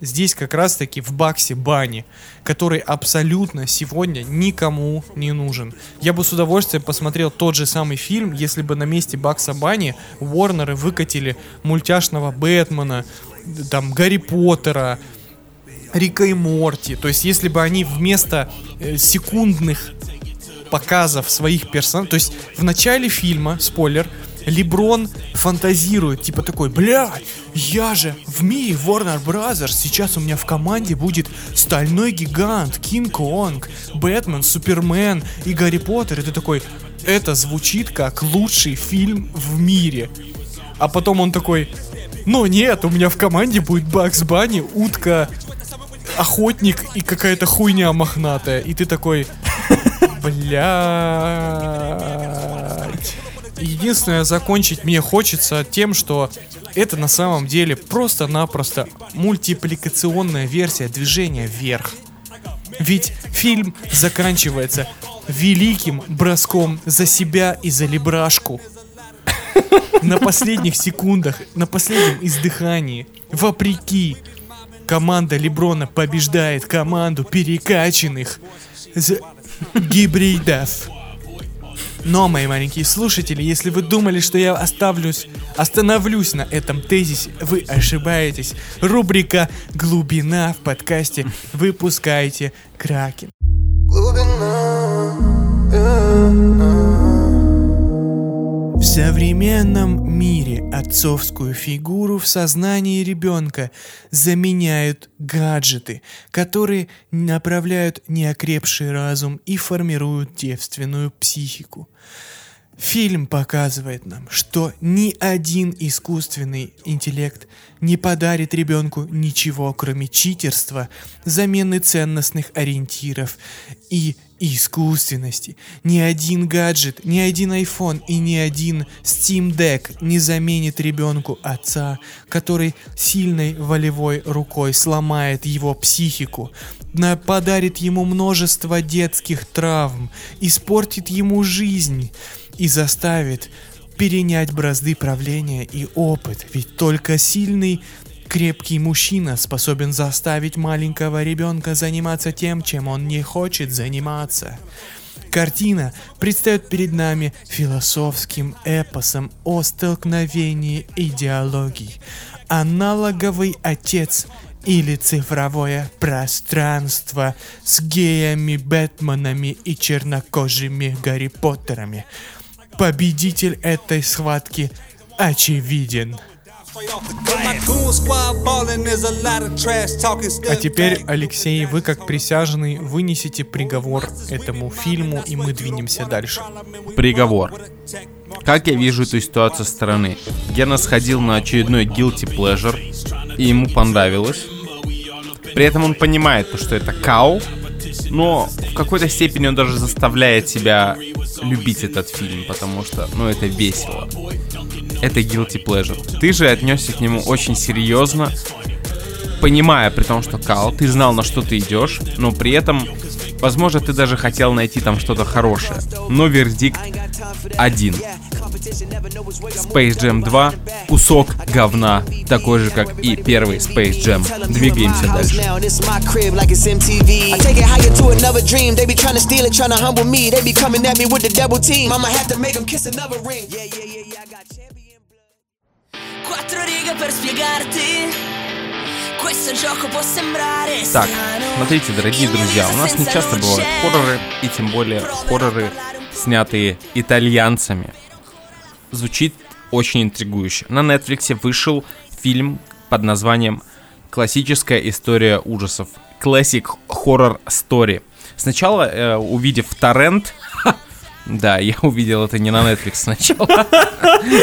здесь как раз-таки в Баксе Бани, который абсолютно сегодня никому не нужен. Я бы с удовольствием посмотрел тот же самый фильм, если бы на месте Бакса Бани Уорнеры выкатили мультяшного Бэтмена, там Гарри Поттера, Рика и Морти. То есть, если бы они вместо э, секундных показов своих персонажей, то есть в начале фильма, спойлер, Леброн фантазирует, типа такой, бля, я же в мире Warner Brothers, сейчас у меня в команде будет Стальной Гигант, Кинг-Конг, Бэтмен, Супермен и Гарри Поттер, и ты такой, это звучит как лучший фильм в мире. А потом он такой, но нет, у меня в команде будет Бакс Банни, утка, охотник и какая-то хуйня мохнатая. И ты такой, блядь. Единственное, закончить мне хочется тем, что это на самом деле просто-напросто мультипликационная версия движения вверх. Ведь фильм заканчивается великим броском за себя и за либрашку. На последних секундах, на последнем издыхании, вопреки, команда Леброна побеждает команду перекачанных гибридов. Но, мои маленькие слушатели, если вы думали, что я оставлюсь, остановлюсь на этом тезисе, вы ошибаетесь. Рубрика «Глубина» в подкасте «Выпускайте Кракен». В современном мире отцовскую фигуру в сознании ребенка заменяют гаджеты, которые направляют неокрепший разум и формируют девственную психику. Фильм показывает нам, что ни один искусственный интеллект не подарит ребенку ничего, кроме читерства, замены ценностных ориентиров и искусственности. Ни один гаджет, ни один iPhone и ни один Steam Deck не заменит ребенку отца, который сильной волевой рукой сломает его психику, подарит ему множество детских травм, испортит ему жизнь и заставит перенять бразды правления и опыт, ведь только сильный крепкий мужчина способен заставить маленького ребенка заниматься тем, чем он не хочет заниматься. Картина предстает перед нами философским эпосом о столкновении идеологий. Аналоговый отец или цифровое пространство с геями, Бэтменами и чернокожими Гарри Поттерами. Победитель этой схватки очевиден. А теперь, Алексей, вы как присяжный вынесете приговор этому фильму, и мы двинемся дальше. Приговор. Как я вижу эту ситуацию со стороны? Гена сходил на очередной guilty pleasure, и ему понравилось. При этом он понимает, то, что это кау, но в какой-то степени он даже заставляет себя любить этот фильм, потому что, ну, это весело. Это guilty pleasure. Ты же отнесся к нему очень серьезно, понимая при том, что Кал, ты знал, на что ты идешь, но при этом, возможно, ты даже хотел найти там что-то хорошее. Но вердикт один. Space Jam 2 кусок говна, такой же, как и первый Space Jam. Двигаемся дальше. Quattro righe per spiegarti. Так, смотрите, дорогие друзья, у нас не часто бывают хорроры, и тем более хорроры, снятые итальянцами. Звучит очень интригующе. На Netflix вышел фильм под названием «Классическая история ужасов». Classic Horror Story. Сначала, э, увидев торрент, *laughs* да, я увидел это не на Netflix сначала.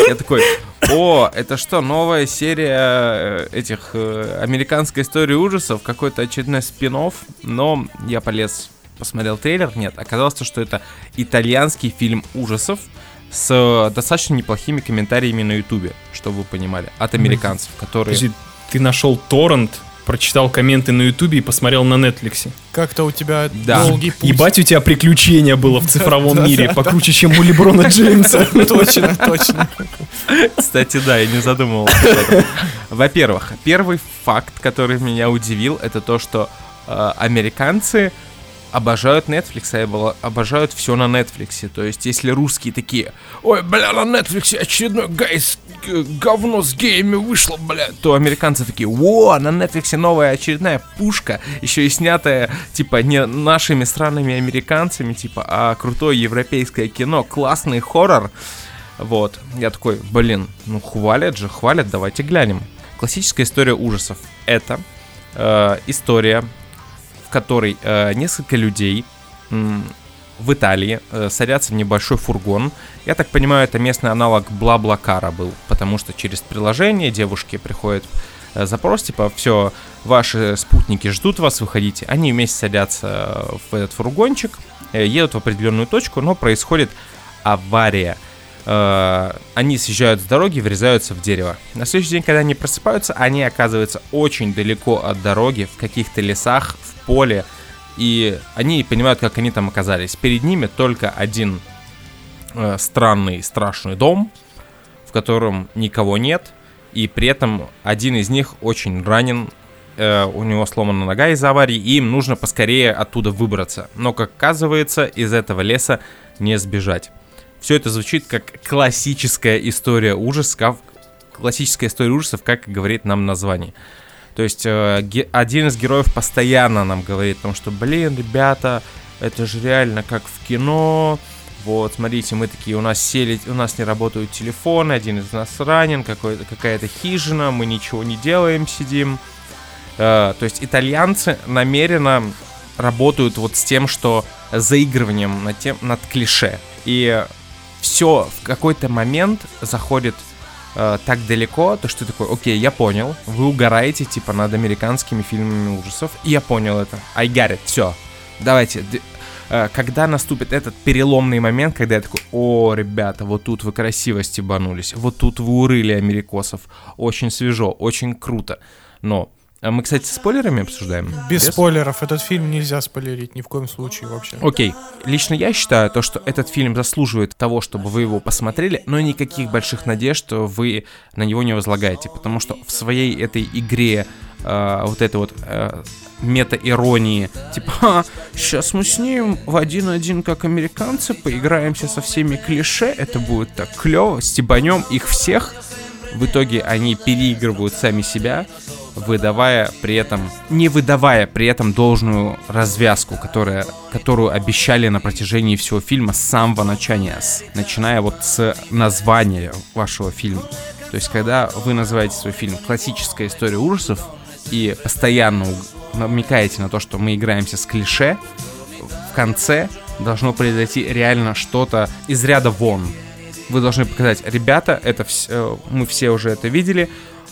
Я такой, о, это что, новая серия э, этих э, американской истории ужасов, какой-то очередной спин но я полез, посмотрел трейлер, нет, оказалось, что это итальянский фильм ужасов с э, достаточно неплохими комментариями на ютубе, чтобы вы понимали, от американцев, которые... Ты нашел торрент, прочитал комменты на ютубе и посмотрел на Netflix. Как-то у тебя Да. долгий путь. Ебать, у тебя приключения было в цифровом мире, покруче, чем у Леброна Джеймса. *laughs* Точно, точно. Кстати, да, я не задумывался. Во-первых, первый факт, который меня удивил, это то, что э, американцы обожают Netflix, обо- обожают все на Netflix. То есть, если русские такие, ой, бля, на Netflix очередной гайс, г- говно с геями вышло, бля, то американцы такие, во, на Netflix новая очередная пушка, еще и снятая, типа, не нашими странными американцами, типа, а крутое европейское кино, классный хоррор. Вот, я такой, блин, ну хвалят же, хвалят, давайте глянем. Классическая история ужасов. Это э, история в которой э, несколько людей м, в Италии э, садятся в небольшой фургон. Я так понимаю, это местный аналог Бла-Блакара был, потому что через приложение девушки приходят э, запрос, типа, все, ваши спутники ждут вас, выходите. Они вместе садятся в этот фургончик, э, едут в определенную точку, но происходит авария. Э, Они съезжают с дороги, врезаются в дерево. На следующий день, когда они просыпаются, они оказываются очень далеко от дороги, в каких-то лесах, в поле, и они понимают, как они там оказались. Перед ними только один э, странный, страшный дом, в котором никого нет, и при этом один из них очень ранен, э, у него сломана нога из-за аварии, и им нужно поскорее оттуда выбраться. Но, как оказывается, из этого леса не сбежать. Все это звучит как классическая история ужасов, классическая история ужасов, как говорит нам название. То есть э, один из героев постоянно нам говорит о том, что, блин, ребята, это же реально как в кино. Вот, смотрите, мы такие, у нас сели, у нас не работают телефоны, один из нас ранен, какая-то хижина, мы ничего не делаем, сидим. Э, то есть итальянцы намеренно работают вот с тем, что заигрыванием над, тем, над клише. И все в какой-то момент заходит э, так далеко, то что ты такой, окей, я понял, вы угораете типа над американскими фильмами ужасов, и я понял это. I got it, все. Давайте. э, когда наступит этот переломный момент, когда я такой, о, ребята, вот тут вы красиво стебанулись, вот тут вы урыли америкосов, очень свежо, очень круто. Но а мы, кстати, с спойлерами обсуждаем? Без спойлеров. Этот фильм нельзя спойлерить ни в коем случае вообще. Окей. Лично я считаю то, что этот фильм заслуживает того, чтобы вы его посмотрели, но никаких больших надежд вы на него не возлагаете, потому что в своей этой игре э, вот этой вот э, мета-иронии, типа, сейчас мы снимем в один-один как американцы, поиграемся со всеми клише, это будет так клево, стебанем их всех, в итоге они переигрывают сами себя, выдавая при этом, не выдавая при этом должную развязку, которая, которую обещали на протяжении всего фильма с самого начала, с- начиная вот с названия вашего фильма. То есть, когда вы называете свой фильм «Классическая история ужасов» и постоянно намекаете на то, что мы играемся с клише, в конце должно произойти реально что-то из ряда вон. Вы должны показать, ребята, это вс- э, мы все уже это видели,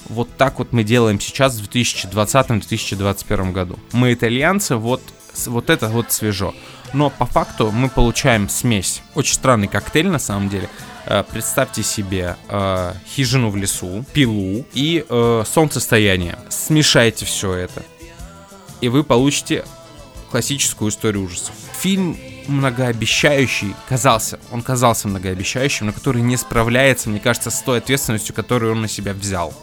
вот так вот мы делаем сейчас в 2020-2021 году. Мы итальянцы, вот, вот это вот свежо. Но по факту мы получаем смесь. Очень странный коктейль на самом деле. Э, Представьте себе э, хижину в лесу, пилу и э, солнцестояние. Смешайте все это. И вы получите классическую историю ужасов. Фильм многообещающий казался, он казался многообещающим, но который не справляется, мне кажется, с той ответственностью, которую он на себя взял.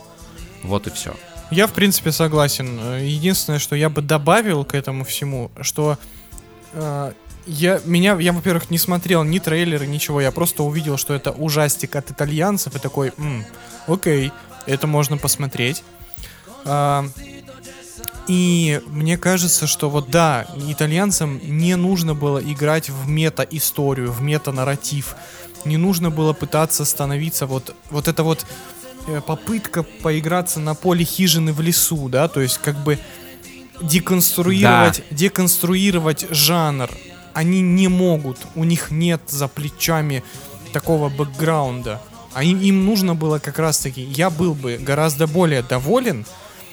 Вот и все. Я, в принципе, согласен. Э, Единственное, что я бы добавил к этому всему, что э, я, меня, я, во-первых, не смотрел ни трейлеры, ничего. Я просто увидел, что это ужастик от итальянцев, и такой, «М, окей, это можно посмотреть. А, и мне кажется, что вот да, итальянцам не нужно было играть в мета-историю, в мета-нарратив. Не нужно было пытаться становиться вот, вот это вот э, попытка поиграться на поле хижины в лесу, да, то есть как бы деконструировать, деконструировать жанр. Они не могут, у них нет за плечами такого бэкграунда. А им, им нужно было как раз таки, я был бы гораздо более доволен,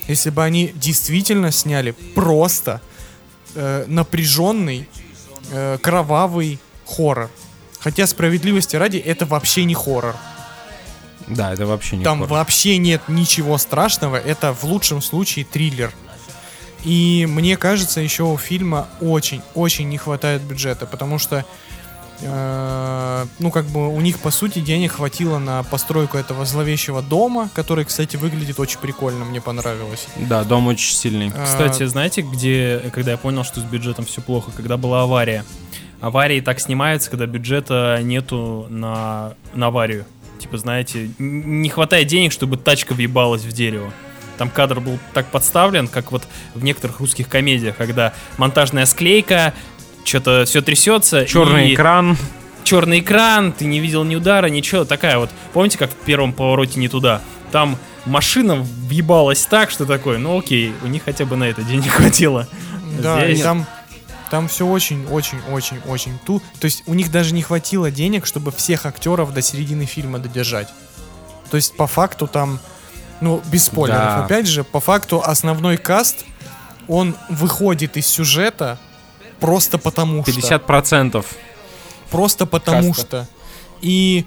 если бы они действительно сняли просто э, напряженный, э, кровавый хоррор. Хотя справедливости ради, это вообще не хоррор. Да, это вообще не Там хоррор. вообще нет ничего страшного. Это в лучшем случае триллер. И мне кажется, еще у фильма очень-очень не хватает бюджета, потому что Э, ну, как бы у них, по сути, денег хватило на постройку этого зловещего дома, который, кстати, выглядит очень прикольно, мне понравилось. Да, дом очень сильный. Э, Кстати, знаете, где, когда я понял, что с бюджетом все плохо, когда была авария. Аварии так снимаются, когда бюджета нету на, на аварию. Типа, знаете, не хватает денег, чтобы тачка въебалась в дерево. Там кадр был так подставлен, как вот в некоторых русских комедиях, когда монтажная склейка, что-то все трясется. Черный и экран. черный экран, ты не видел ни удара, ничего. Такая вот. Помните, как в первом повороте не туда? Там машина въебалась так, что такое, ну окей, у них хотя бы на это денег *laughs* хватило. Да, и Здесь- там, там все очень-очень-очень-очень ту. То есть у них даже не хватило денег, чтобы всех актеров до середины фильма додержать. То есть по факту там, ну, без спойлеров, Да. опять же, по факту основной каст, он выходит из сюжета просто потому что. 50%. Просто потому Каста. что. И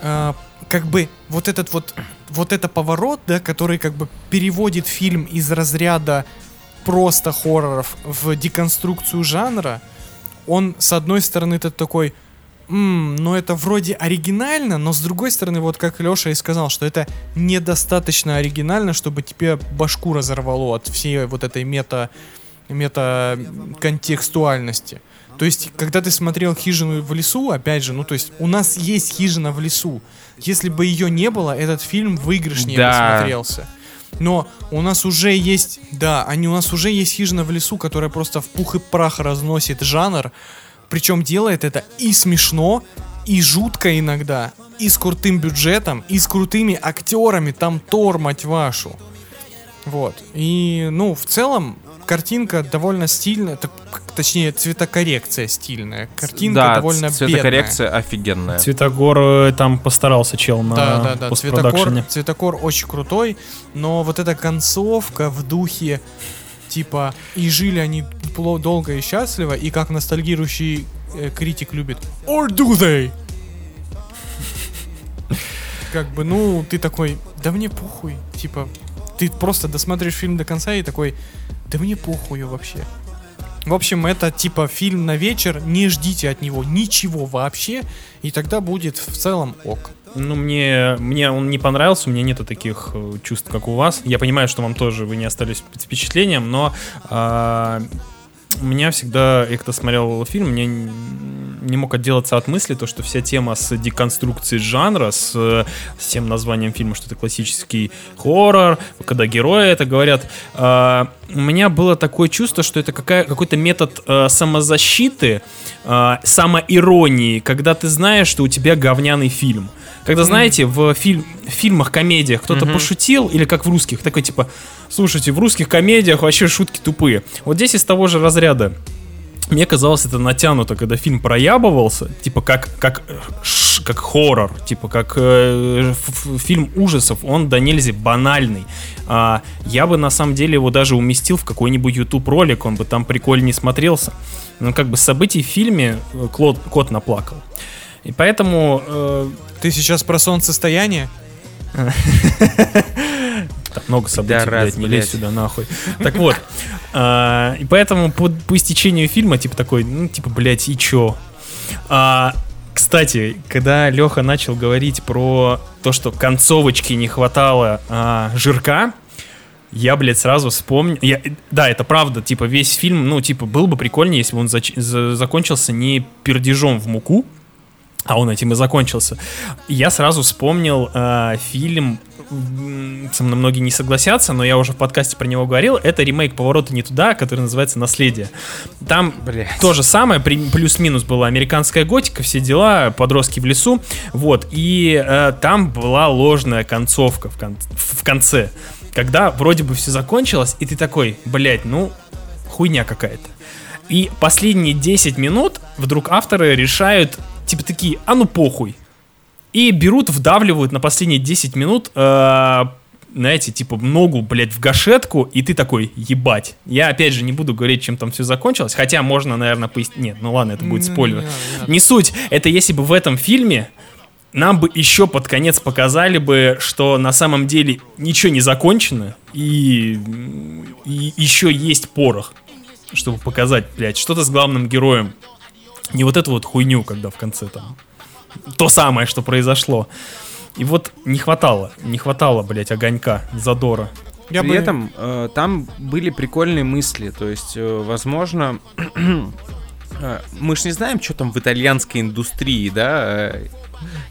э, как бы вот этот вот вот это поворот, да, который как бы переводит фильм из разряда просто хорроров в деконструкцию жанра, он с одной стороны это такой, «М, ну это вроде оригинально, но с другой стороны, вот как Леша и сказал, что это недостаточно оригинально, чтобы тебе башку разорвало от всей вот этой мета мета контекстуальности. То есть, когда ты смотрел хижину в лесу, опять же, ну то есть у нас есть хижина в лесу. Если бы ее не было, этот фильм выигрышнее бы Да. смотрелся. Но у нас уже есть, да, они у нас уже есть хижина в лесу, которая просто в пух и прах разносит жанр, причем делает это и смешно, и жутко иногда, и с крутым бюджетом, и с крутыми актерами, там Тор, мать вашу. Вот. И, ну, в целом, картинка довольно стильная, так, точнее, цветокоррекция стильная. Картинка да, довольно цветокоррекция офигенная. Цветогор э, там постарался чел на Да, да, да. Цветокор, цветокор очень крутой, но вот эта концовка в духе типа и жили они пло- долго и счастливо, и как ностальгирующий э, критик любит Or do they? Как бы, ну, ты такой, да мне похуй, типа, ты просто досмотришь фильм до конца и такой, да мне похуй вообще. В общем, это типа фильм на вечер, не ждите от него ничего вообще, и тогда будет в целом ок. Ну, мне, мне он не понравился, у меня нету таких э, чувств, как у вас. Я понимаю, что вам тоже вы не остались с впечатлением, но а, у меня всегда, я когда смотрел фильм, мне не мог отделаться от мысли, то, что вся тема с деконструкцией жанра, с, э, с тем названием фильма, что это классический хоррор, когда герои это говорят, а, у меня было такое чувство, что это какая, какой-то метод э, самозащиты, э, самоиронии, когда ты знаешь, что у тебя говняный фильм. Когда, знаете, в, фильм, в фильмах, комедиях кто-то пошутил, или как в русских, такой типа, слушайте, в русских комедиях вообще шутки тупые. Вот здесь из того же разряда. Мне казалось это натянуто, когда фильм проябывался, типа как, как, э, как хоррор, типа как э, фильм ужасов, он до нельзя банальный. А, я бы на самом деле его даже уместил в какой-нибудь YouTube ролик, он бы там прикольнее смотрелся. Но как бы событий в фильме э, Клод, кот наплакал. И поэтому э, Ты сейчас про солнцестояние? *laughs* Так много событий, Да раз, блядь, не лезь сюда нахуй. Так вот, *laughs* а, и поэтому по, по истечению фильма, типа такой, ну, типа, блядь, и чё? А, кстати, когда Леха начал говорить про то, что концовочки не хватало а, жирка, я, блядь, сразу вспомнил. Я, да, это правда, типа, весь фильм, ну, типа, был бы прикольнее, если бы он зач- за- закончился не пердежом в муку, а он этим и закончился. Я сразу вспомнил э, фильм, со мной многие не согласятся, но я уже в подкасте про него говорил. Это ремейк «Поворота не туда», который называется «Наследие». Там Блядь. то же самое, плюс-минус была американская готика, все дела, подростки в лесу. Вот, и э, там была ложная концовка в, кон- в конце. Когда вроде бы все закончилось, и ты такой, блядь, ну, хуйня какая-то. И последние 10 минут вдруг авторы решают, типа такие, а ну похуй. И берут, вдавливают на последние 10 минут, э, знаете, типа ногу, блядь, в гашетку, и ты такой, ебать. Я, опять же, не буду говорить, чем там все закончилось, хотя можно, наверное, пояснить. Нет, ну ладно, это будет Не, спойлер. не надо, не надо. Не суть. Это если бы в этом фильме нам бы еще под конец показали бы, что на самом деле ничего не закончено, и, и еще есть порох, чтобы показать, блядь, что-то с главным героем. Не вот эту вот хуйню, когда в конце там то самое, что произошло. И вот не хватало, не хватало, блядь, огонька, задора. Я При бы- этом э, там были прикольные мысли. То есть, э, возможно, *clears throat* э, мы ж не знаем, что там в итальянской индустрии, да, э,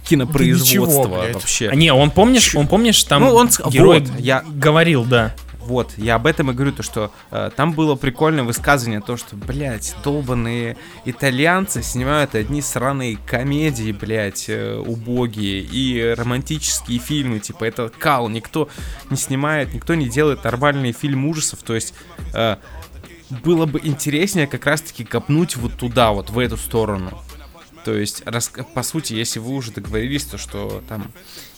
кинопроизводства ничего, блядь. вообще. А не, он помнишь, он помнишь, там Ну, он герой вот, я- говорил, да. Вот, я об этом и говорю, то что э, там было прикольное высказывание, то что, блядь, долбанные итальянцы снимают одни сраные комедии, блядь, э, убогие, и романтические фильмы, типа, это кал, никто не снимает, никто не делает нормальный фильм ужасов, то есть... э, было бы интереснее как раз-таки копнуть вот туда, вот в эту сторону. То есть, рас- по сути, если вы уже договорились, то что там,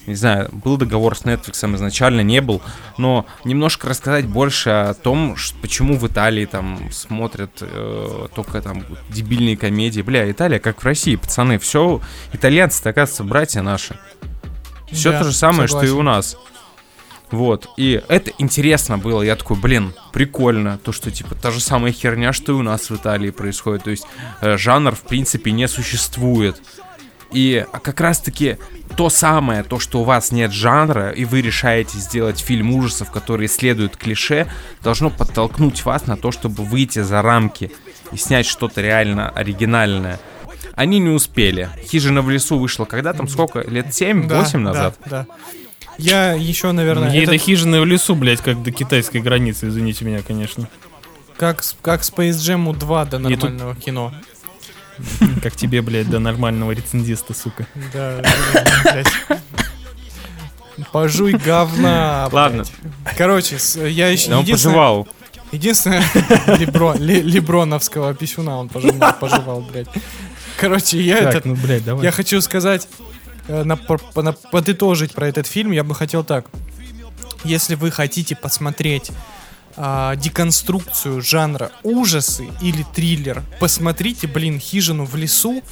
не знаю, был договор с Netflix изначально, не был, но немножко рассказать больше о том, почему в Италии там смотрят э, только там дебильные комедии. Бля, Италия как в России, пацаны, все, итальянцы, оказывается, братья наши. Все Да, то же самое, что и согласен. у нас. Вот, и это интересно было, я такой, блин, прикольно, то, что, типа, та же самая херня, что и у нас в Италии происходит, то есть, э, жанр, в принципе, не существует. И как раз-таки то самое, то, что у вас нет жанра, и вы решаете сделать фильм ужасов, который исследует клише, должно подтолкнуть вас на то, чтобы выйти за рамки и снять что-то реально оригинальное. Они не успели. Хижина в лесу вышла когда там, сколько? Лет 7-8 Да, да, назад? Да, Я еще, наверное, Ей этот- до хижины в лесу, блядь, как до китайской границы, извините меня, конечно. как, с- как Space Jam 2 до И тут- нормального кино. Как тебе, блядь, до нормального рецензиста, сука. Да, блядь. Пожуй говна, блядь. Ладно. Короче, я еще Да он пожевал. единственное *laughs* Лебро- леброновского писюна он пожевал, *laughs* пожевал, блядь. Короче, я Так, этот, ну, блядь, давай. я хочу сказать, э, на- по- на- подытожить про этот фильм, я бы хотел так. Если вы хотите посмотреть а, деконструкцию жанра ужасы или триллер, посмотрите, блин, хижину в лесу,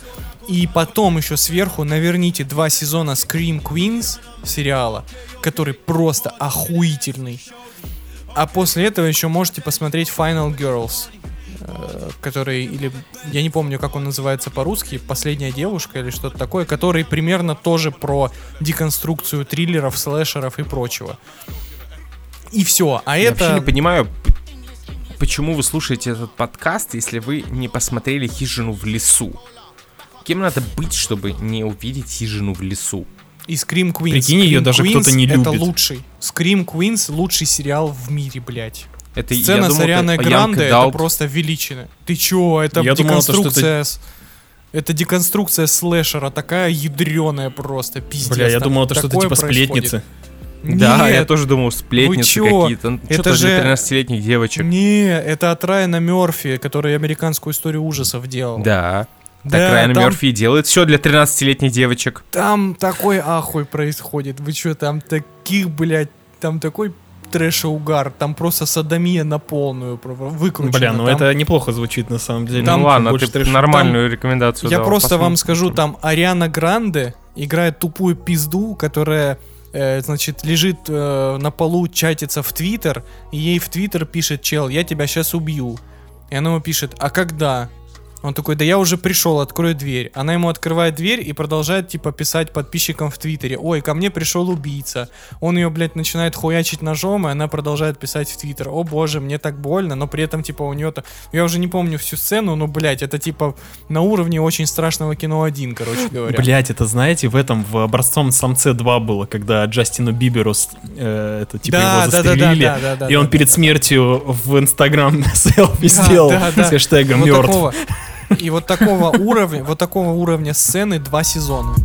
и потом еще сверху наверните два сезона Scream Queens сериала, который просто охуительный. А после этого еще можете посмотреть Final Girls, э, который, или я не помню, как он называется по-русски, «Последняя девушка» или что-то такое, который примерно тоже про деконструкцию триллеров, слэшеров и прочего. И все. А Я это... вообще не понимаю, почему вы слушаете этот подкаст, если вы не посмотрели хижину в лесу. Кем надо быть, чтобы не увидеть хижину в лесу? И Scream Queens. Прикинь, Scream даже Queens кто-то не Это любит. лучший. Scream Queens лучший сериал в мире, блядь. Это, Сцена думал, с Арианой это Гранде это просто величина. Ты чё, это Я думал, это деконструкция... Это деконструкция слэшера, такая ядреная просто, пиздец. Бля, я думал, это что-то типа происходит. сплетницы. Да, я Нет, тоже думал, сплетницы какие-то. Ну, Это Что-то же- для 13-летних девочек. Не, это от Райана Мерфи, который американскую историю ужасов делал. Да. Да, так Райан там- Мерфи делает все для 13-летних девочек. Там такой ахуй происходит. Вы чё, там таких, блядь, там такой трэш и угар. Там просто садомия на полную выкручена. Бля, ну Там- это неплохо звучит на самом деле. Там ну ладно, ты трэш. нормальную рекомендацию Я дал, просто вам посмотрим. скажу, там Ариана Гранде играет тупую пизду, которая, э, значит, лежит э, на полу, чатится в Твиттер, и ей в Твиттер пишет чел, я тебя сейчас убью. И она ему пишет, а когда? Он такой, да я уже пришел, открой дверь. Она ему открывает дверь и продолжает, типа, писать подписчикам в Твиттере. Ой, ко мне пришел убийца. Он ее, блядь, начинает хуячить ножом, и она продолжает писать в Твиттер. О боже, мне так больно, но при этом, типа, у нее-то... Я уже не помню всю сцену, но, блядь, это, типа, на уровне очень страшного кино один, короче говоря. Блять, это знаете, в этом в образцовом самце 2 было, когда Джастину Биберу э, это типа Да, его да, да, да, застрелили, да, да, да, и он да, перед смертью в Инстаграм *laughs* селфи Да, сделал да, да. *laughs* с хэштегом Вот мертв. такого. И вот такого уровня, вот такого уровня сцены два сезона.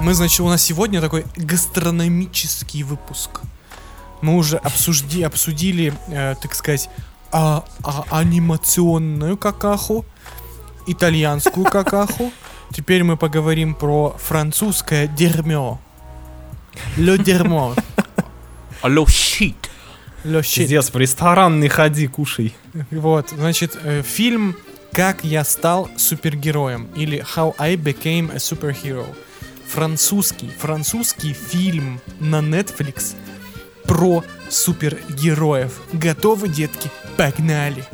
Мы, значит, у нас сегодня такой гастрономический выпуск. Мы уже обсужди, обсудили, э, так сказать, а- а- анимационную какаху, итальянскую какаху. Теперь мы поговорим про французское дерьмо. Le дерьмо. Алло, щит. Le shit. Пиздец, в ресторан не ходи, кушай. Вот, значит, э, фильм Как я стал супергероем или How I became a superhero. Французский, французский фильм на Netflix про супергероев. Готовы, детки? Погнали!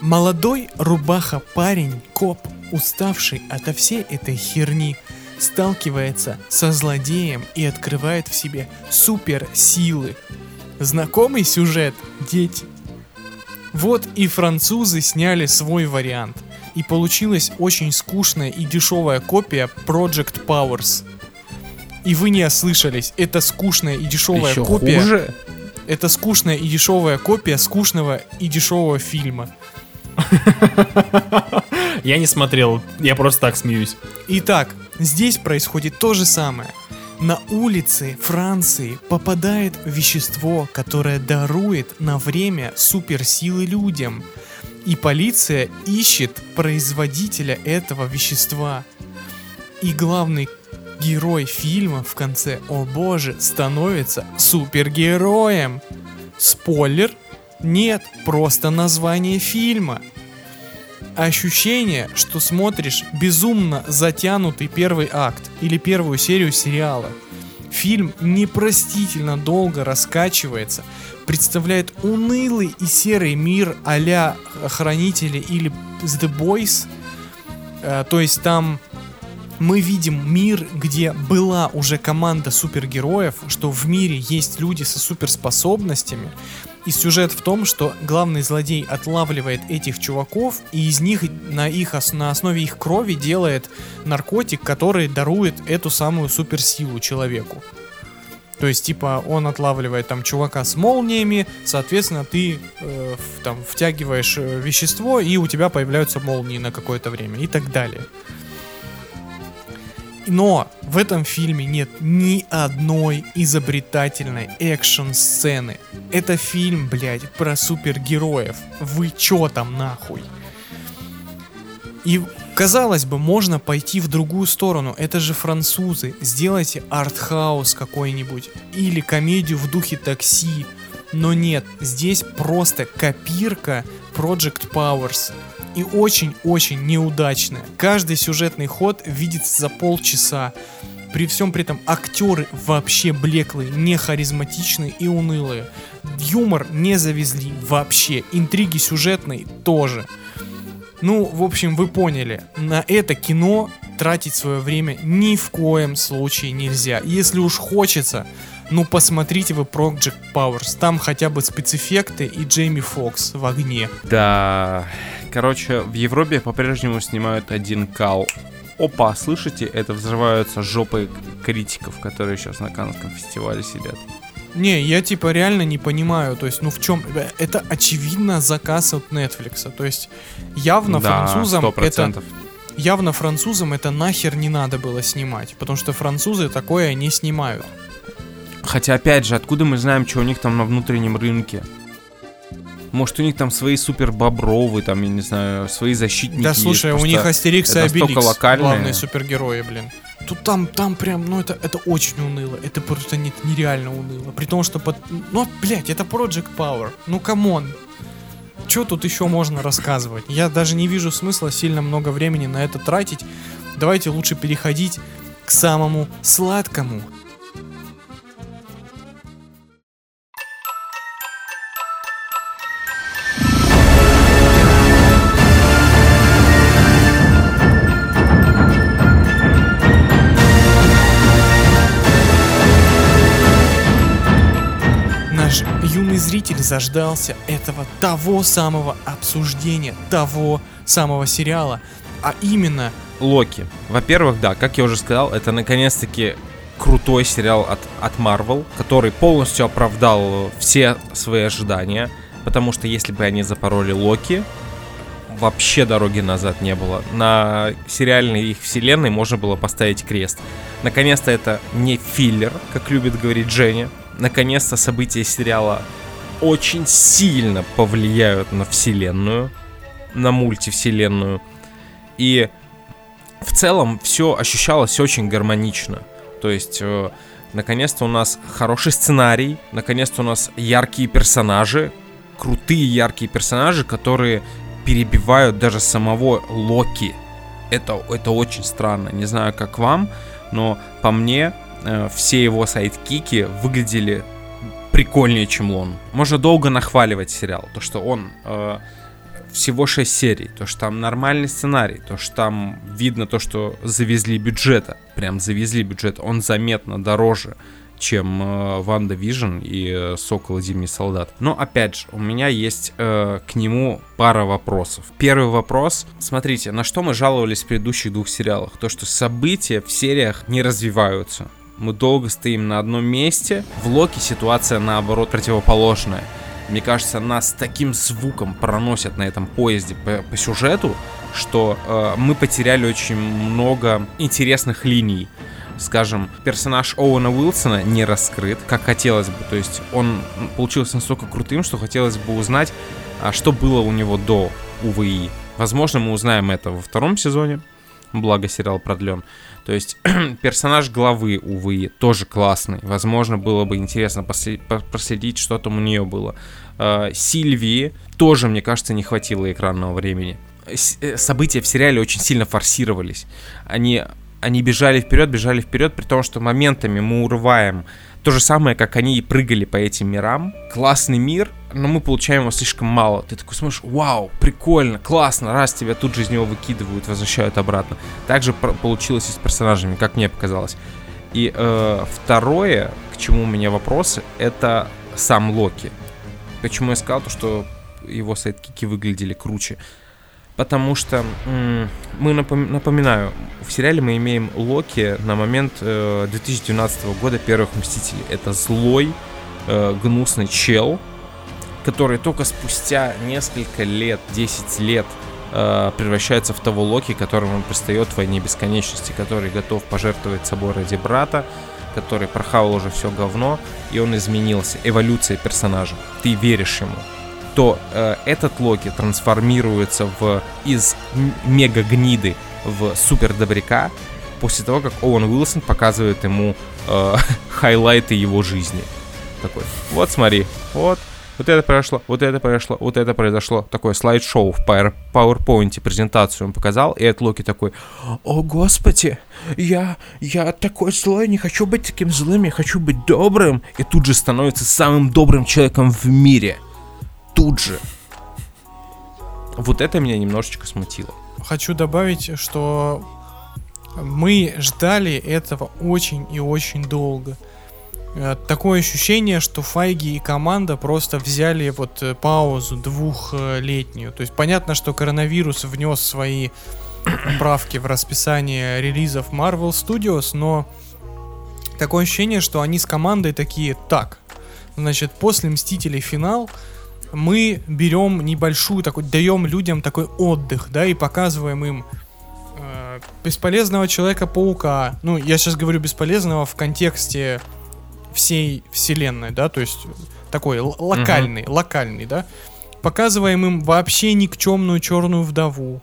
Молодой рубаха парень, коп, уставший ото всей этой херни, сталкивается со злодеем и открывает в себе суперсилы. Знакомый сюжет, дети? Вот и французы сняли свой вариант. И получилась очень скучная и дешевая копия Project Powers. И вы не ослышались, это скучная и дешевая Еще копия. хуже. Это скучная и дешевая копия скучного и дешевого фильма. *laughs* Я не смотрел, я просто так смеюсь. Итак, здесь происходит то же самое. На улице Франции попадает вещество, которое дарует на время суперсилы людям. И полиция ищет производителя этого вещества. И главный герой фильма в конце, о боже, становится супергероем. Спойлер? Нет, просто название фильма. Ощущение, что смотришь безумно затянутый первый акт или первую серию сериала. Фильм непростительно долго раскачивается, представляет унылый и серый мир а-ля Хранители или The Boys. Э, то есть там мы видим мир, где была уже команда супергероев, что в мире есть люди со суперспособностями. И сюжет в том, что главный злодей отлавливает этих чуваков и из них на, их, на основе их крови делает наркотик, который дарует эту самую суперсилу человеку. То есть, типа, он отлавливает там чувака с молниями, соответственно, ты э, в- там втягиваешь э, вещество, и у тебя появляются молнии на какое-то время и так далее. Но в этом фильме нет ни одной изобретательной экшн-сцены. Это фильм, блядь, про супергероев. Вы чё там нахуй? И казалось бы, можно пойти в другую сторону. Это же французы. Сделайте артхаус какой-нибудь. Или комедию в духе такси. Но нет, здесь просто копирка Project Powers. И очень-очень неудачная. Каждый сюжетный ход видится за полчаса. При всем при этом актеры вообще блеклые, не харизматичные и унылые. Юмор не завезли вообще. Интриги сюжетные тоже. Ну, в общем, вы поняли. На это кино тратить свое время ни в коем случае нельзя. Если уж хочется, ну посмотрите вы Project Powers. Там хотя бы спецэффекты и Джейми Фокс в огне. Да. Короче, в Европе по-прежнему снимают один кал. Опа, слышите? Это взрываются жопы критиков, которые сейчас на Каннском фестивале сидят. Не, я типа реально не понимаю, то есть, ну в чем... Это очевидно заказ от Netflix. То есть, явно да, французам это... 100%. Явно французам это нахер не надо было снимать, потому что французы такое не снимают. Хотя, опять же, откуда мы знаем, что у них там на внутреннем рынке? Может, у них там свои супер бобровы, там, я не знаю, свои защитники. да есть, слушай, у просто них Астерикс и Обеликс, локальные. главные супергерои, блин. Тут там, там прям, ну это, это очень уныло, это просто не- нереально уныло. При том, что, под, ну, блядь, это Project Power, ну come on. Что тут еще можно рассказывать? Я даже не вижу смысла сильно много времени на это тратить. Давайте лучше переходить к самому сладкому. Зритель заждался этого того самого обсуждения, того самого сериала, а именно Локи. Во-первых, да, как я уже сказал, это наконец-таки крутой сериал от, от Marvel, который полностью оправдал все свои ожидания, потому что если бы они запороли Локи, вообще дороги назад не было. На сериальной их вселенной можно было поставить крест. Наконец-то это не филлер, как любит говорить Женя. Наконец-то события сериала очень сильно повлияют на вселенную, на мультивселенную. И в целом все ощущалось очень гармонично. То есть, э, наконец-то у нас хороший сценарий, наконец-то у нас яркие персонажи, крутые яркие персонажи, которые перебивают даже самого Локи. Это, это очень странно. Не знаю, как вам, но по мне э, все его сайдкики выглядели прикольнее, чем он. Можно долго нахваливать сериал, то что он э, всего 6 серий, то что там нормальный сценарий, то что там видно то, что завезли бюджета, прям завезли бюджет, он заметно дороже, чем э, WandaVision и э, Сокол и Зимний Солдат. Но опять же, у меня есть э, к нему пара вопросов. Первый вопрос. Смотрите, на что мы жаловались в предыдущих двух сериалах? То, что события в сериях не развиваются. Мы долго стоим на одном месте. В Локи ситуация наоборот противоположная. Мне кажется, нас таким звуком проносят на этом поезде по, по сюжету, что э, мы потеряли очень много интересных линий скажем, персонаж Оуэна Уилсона не раскрыт, как хотелось бы. То есть он получился настолько крутым, что хотелось бы узнать, а что было у него до УВИ. Возможно, мы узнаем это во втором сезоне, благо сериал продлен. То есть *clears throat* персонаж главы УВИ тоже классный. Возможно, было бы интересно проследить, что там у нее было. Э, Сильвии тоже, мне кажется, не хватило экранного времени. Э, события в сериале очень сильно форсировались. Они они бежали вперед, бежали вперед, при том, что моментами мы урываем то же самое, как они и прыгали по этим мирам. Классный мир, но мы получаем его слишком мало. Ты такой смотришь, вау, прикольно, классно, раз тебя тут же из него выкидывают, возвращают обратно. Также получилось и с персонажами, как мне показалось. И э, второе, к чему у меня вопросы, это сам Локи. Почему я сказал то, что его сайдкики выглядели круче? Потому что мы напом- напоминаю, в сериале мы имеем Локи на момент э, 2012 года первых Мстителей. Это злой, э, гнусный чел, который только спустя несколько лет, 10 лет, э, превращается в того Локи, которому он предстает в войне бесконечности, который готов пожертвовать собой ради брата, который прохавал уже все говно, и он изменился. Эволюция персонажа. Ты веришь ему то э, этот Локи трансформируется в из м- мега гниды в супер добряка после того, как Оуэн Уилсон показывает ему э, *laughs* хайлайты его жизни. Такой, вот смотри, вот, вот это произошло, вот это произошло, вот это произошло. Такое слайд-шоу в Power- PowerPoint презентацию он показал, и этот Локи такой, о господи, я, я такой злой, не хочу быть таким злым, я хочу быть добрым. И тут же становится самым добрым человеком в мире тут же. Вот это меня немножечко смутило. Хочу добавить, что мы ждали этого очень и очень долго. Э, Такое ощущение, что Файги и команда просто взяли вот э, паузу двухлетнюю. То есть понятно, что коронавирус внес свои правки в расписание релизов Marvel Studios, но такое ощущение, что они с командой такие, так, значит, после Мстителей финал, мы берем небольшую такой, даем людям такой отдых, да, и показываем им э, бесполезного Человека-паука. Ну, я сейчас говорю бесполезного в контексте всей вселенной, да, то есть такой локальный, локальный, да. Показываем им вообще никчемную черную вдову.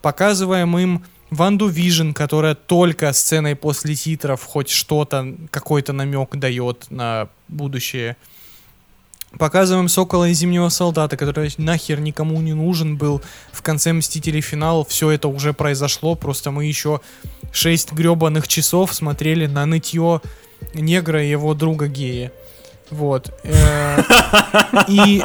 Показываем им Ванду Vision, которая только сценой после титров хоть что-то, какой-то намек дает на будущее. Показываем Сокола и Зимнего Солдата, который нахер никому не нужен был. В конце Мстителей финал все это уже произошло, просто мы еще 6 гребаных часов смотрели на нытье негра и его друга гея. Вот. Э, И,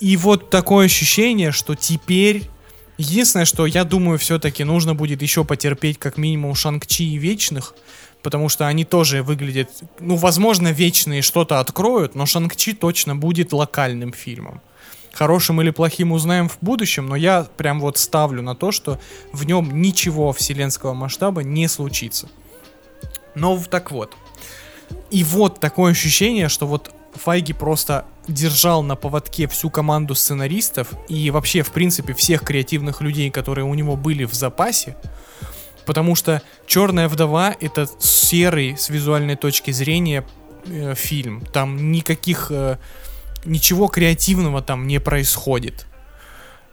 и вот такое ощущение, что теперь... Единственное, что я думаю, все-таки нужно будет еще потерпеть как минимум Шанг-Чи и Вечных, потому что они тоже выглядят... Ну, возможно, Вечные что-то откроют, но Шанг-Чи точно будет локальным фильмом. Хорошим или плохим узнаем в будущем, но я прям вот ставлю на то, что в нем ничего вселенского масштаба не случится. Но в- так вот. И вот такое ощущение, что вот Файги просто держал на поводке всю команду сценаристов и вообще, в принципе, всех креативных людей, которые у него были в запасе. Потому что Черная вдова это серый с визуальной точки зрения э, фильм. Там никаких э, ничего креативного там не происходит.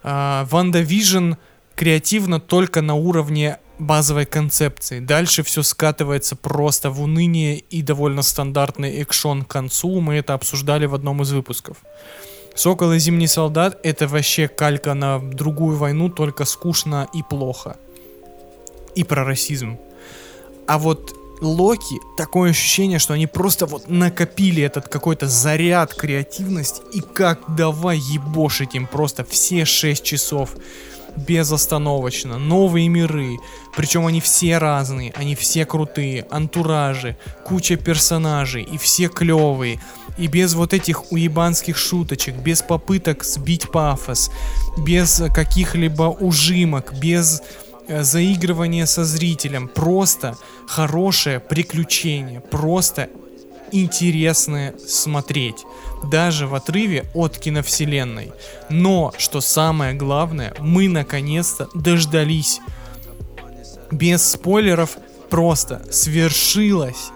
А, WandaVision креативно только на уровне базовой концепции. Дальше все скатывается просто в уныние и довольно стандартный экшон к концу. Мы это обсуждали в одном из выпусков. Сокол и Зимний солдат это вообще калька на другую войну, только скучно и плохо. И про расизм. А вот Локи, такое ощущение, что они просто вот накопили этот какой-то заряд креативности и как давай ебошить им просто все 6 часов безостановочно. Новые миры, причем они все разные, они все крутые, антуражи, куча персонажей, и все клевые. И без вот этих уебанских шуточек, без попыток сбить пафос, без каких-либо ужимок, без э, заигрывания со зрителем. Просто хорошее приключение, просто интересное смотреть. Даже в отрыве от киновселенной. Но, что самое главное, мы наконец-то дождались. Без спойлеров просто свершилось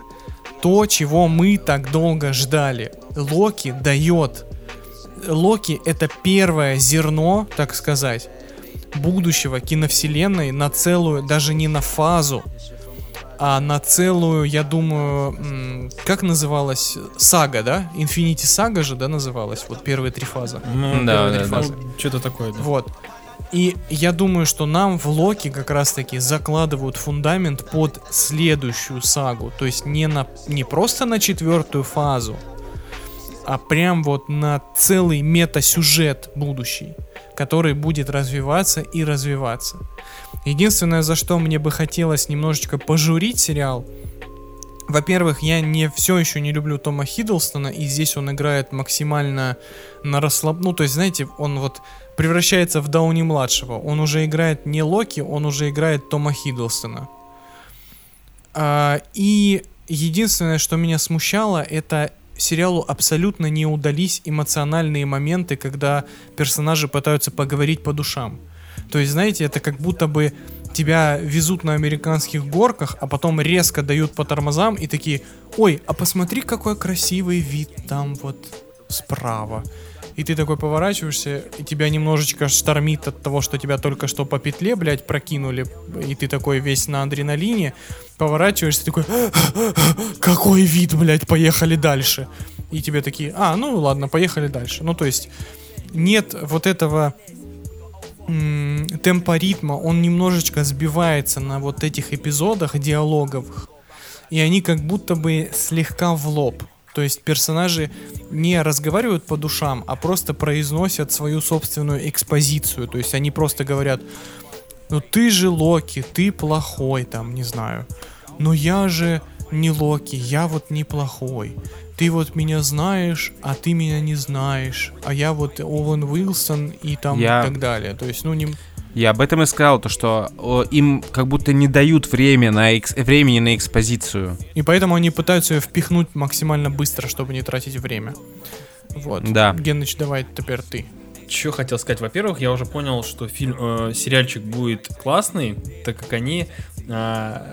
то, чего мы так долго ждали. Локи дает. Локи это первое зерно, так сказать, будущего киновселенной на целую, даже не на фазу, а на целую, я думаю, как называлась сага, да? Infinity сага же, да, называлась? Вот первые три фазы. Ну, Да, да, да. фазы. Что-то такое, да. Вот. И я думаю, что нам в Локи как раз-таки закладывают фундамент под следующую сагу. То есть не, на, не просто на четвертую фазу, а прям вот на целый мета-сюжет будущий, который будет развиваться и развиваться. Единственное, за что мне бы хотелось немножечко пожурить сериал, во-первых, я не все еще не люблю Тома Хиддлстона, и здесь он играет максимально на расслаб... Ну, то есть, знаете, он вот превращается в Дауни младшего. Он уже играет не Локи, он уже играет Тома Хиддлстона. А, и единственное, что меня смущало, это сериалу абсолютно не удались эмоциональные моменты, когда персонажи пытаются поговорить по душам. То есть, знаете, это как будто бы тебя везут на американских горках, а потом резко дают по тормозам и такие, ой, а посмотри, какой красивый вид там вот справа. И ты такой поворачиваешься, и тебя немножечко штормит от того, что тебя только что по петле, блядь, прокинули, и ты такой весь на адреналине, поворачиваешься, такой, какой вид, блядь, поехали дальше. И тебе такие, а, ну ладно, поехали дальше. Ну, то есть, нет вот этого м, темпа ритма, он немножечко сбивается на вот этих эпизодах диалоговых. И они как будто бы слегка в лоб. То есть персонажи не разговаривают по душам, а просто произносят свою собственную экспозицию. То есть они просто говорят, ну ты же Локи, ты плохой там, не знаю. Но я же не Локи, я вот неплохой. Ты вот меня знаешь, а ты меня не знаешь. А я вот Оуэн Уилсон и там Я- и так далее. То есть, ну не... Я об этом и сказал, то что о, им как будто не дают время на экс- времени на экспозицию. И поэтому они пытаются ее впихнуть максимально быстро, чтобы не тратить время. Вот. Да. Геныч, давай теперь ты. Что хотел сказать? Во-первых, я уже понял, что фильм, э, сериальчик будет классный, так как они а,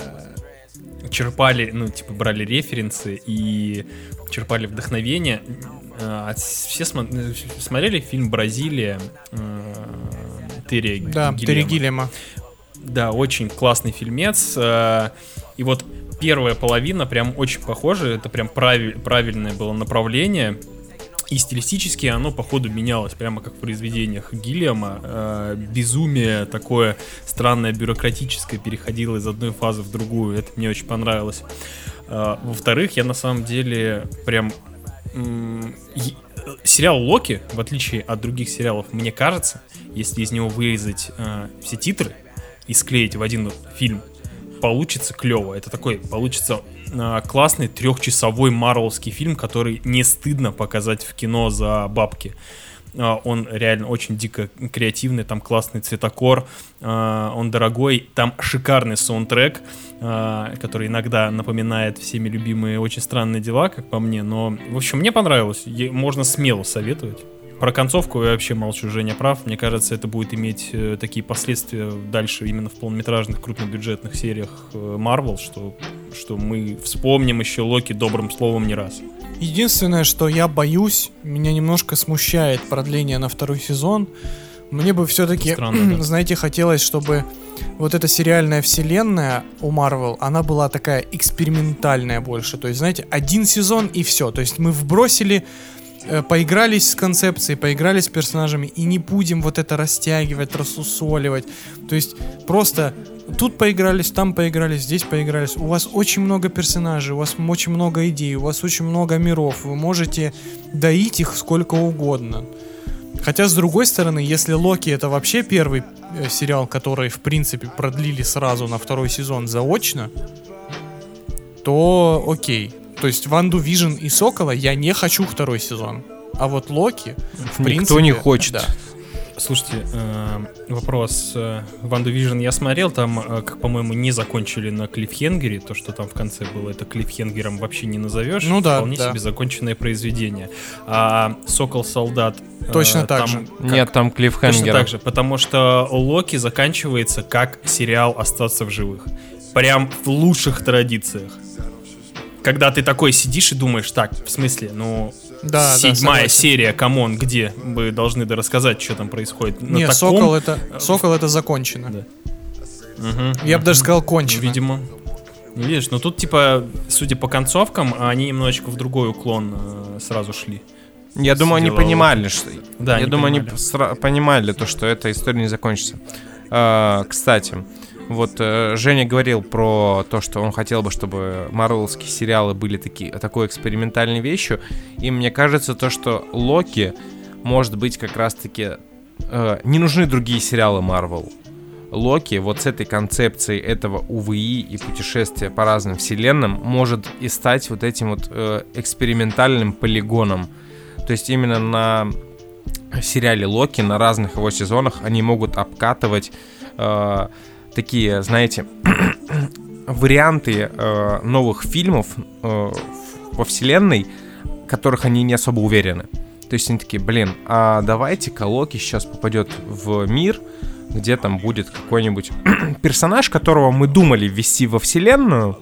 черпали, ну, типа, брали референсы и черпали вдохновение. Э, от- все смо- э, смотрели фильм «Бразилия» э, Терри Да? Терри Гиллиама. Да, очень классный фильмец. э, И вот первая половина прям очень похожа. Это прям прави- правильное было направление. И стилистически оно, походу, менялось, прямо как в произведениях Гиллиама. Э, безумие такое странное, бюрократическое переходило из одной фазы в другую. Это мне очень понравилось. Э, во-вторых, я на самом деле прям... м, Сериал Локи, в отличие от других сериалов, мне кажется, если из него вырезать э, все титры и склеить в один фильм, получится клево. Это такой, получится э, классный трехчасовой марвелский фильм, который не стыдно показать в кино за бабки. Э, Он реально очень дико креативный, там классный цветокор, э, он дорогой, там шикарный саундтрек, э, который иногда напоминает всеми любимые «Очень странные дела», как по мне, но, в общем, мне понравилось, можно смело советовать. Про концовку я вообще молчу, Женя прав. Мне кажется, это будет иметь э, такие последствия дальше именно в полнометражных крупнобюджетных сериях э, Marvel, что, что мы вспомним еще Локи добрым словом не раз. Единственное, что я боюсь, меня немножко смущает продление на второй сезон. Мне бы все-таки, да. *clears throat* знаете, хотелось, чтобы вот эта сериальная вселенная у Marvel, она была такая экспериментальная больше. То есть, знаете, один сезон и все. То есть мы вбросили поигрались с концепцией, поигрались с персонажами, и не будем вот это растягивать, рассусоливать. То есть просто тут поигрались, там поигрались, здесь поигрались. У вас очень много персонажей, у вас очень много идей, у вас очень много миров. Вы можете доить их сколько угодно. Хотя, с другой стороны, если Локи это вообще первый э, сериал, который, в принципе, продлили сразу на второй сезон заочно, то окей. То есть Ванду Vision и Сокола я не хочу второй сезон. А вот Локи, в Никто принципе... не хочет. да. Слушайте, э, вопрос. Ванду Vision я смотрел, там, э, как по-моему, не закончили на клиффхенгере. То, что там в конце было, это клиффхенгером вообще не назовешь. Ну да, Вполне да. себе законченное произведение. А Сокол-солдат... э, Точно так там же. как- Нет, там Точно клиффхенгер. так же, потому что Локи заканчивается как сериал «Остаться в живых». Прям в лучших традициях. Когда ты такой сидишь и думаешь, так, в смысле, ну, Да, да, седьмая согласен. серия, come on, где? Вы должны рассказать, что там происходит. На Не, таком- Сокол это, Сокол это закончено. Да. Мгм. Я бы даже сказал кончено. Видимо. Ну, Видишь, ну тут, типа, судя по концовкам, они немножечко в другой уклон э, сразу шли. Я думаю, они понимали, что... Да, Я они думаю, понимали. они сра- понимали то, что эта история не закончится. А, Кстати, вот э, Женя говорил про то, что он хотел бы, чтобы марвелские сериалы были такие, такой экспериментальной вещью. И мне кажется, то, что Локи может быть как раз-таки... э, Не нужны другие сериалы Марвел. Локи вот с этой концепцией этого УВИ и путешествия по разным вселенным может и стать вот этим вот э, экспериментальным полигоном. То есть именно на сериале Локи, на разных его сезонах они могут обкатывать э, такие, знаете, *clears throat* варианты э, новых фильмов э, во вселенной, в которых они не особо уверены. То есть они такие, блин, а давайте-ка Локи сейчас попадет в мир, где там будет какой-нибудь *clears throat* персонаж, которого мы думали ввести во вселенную,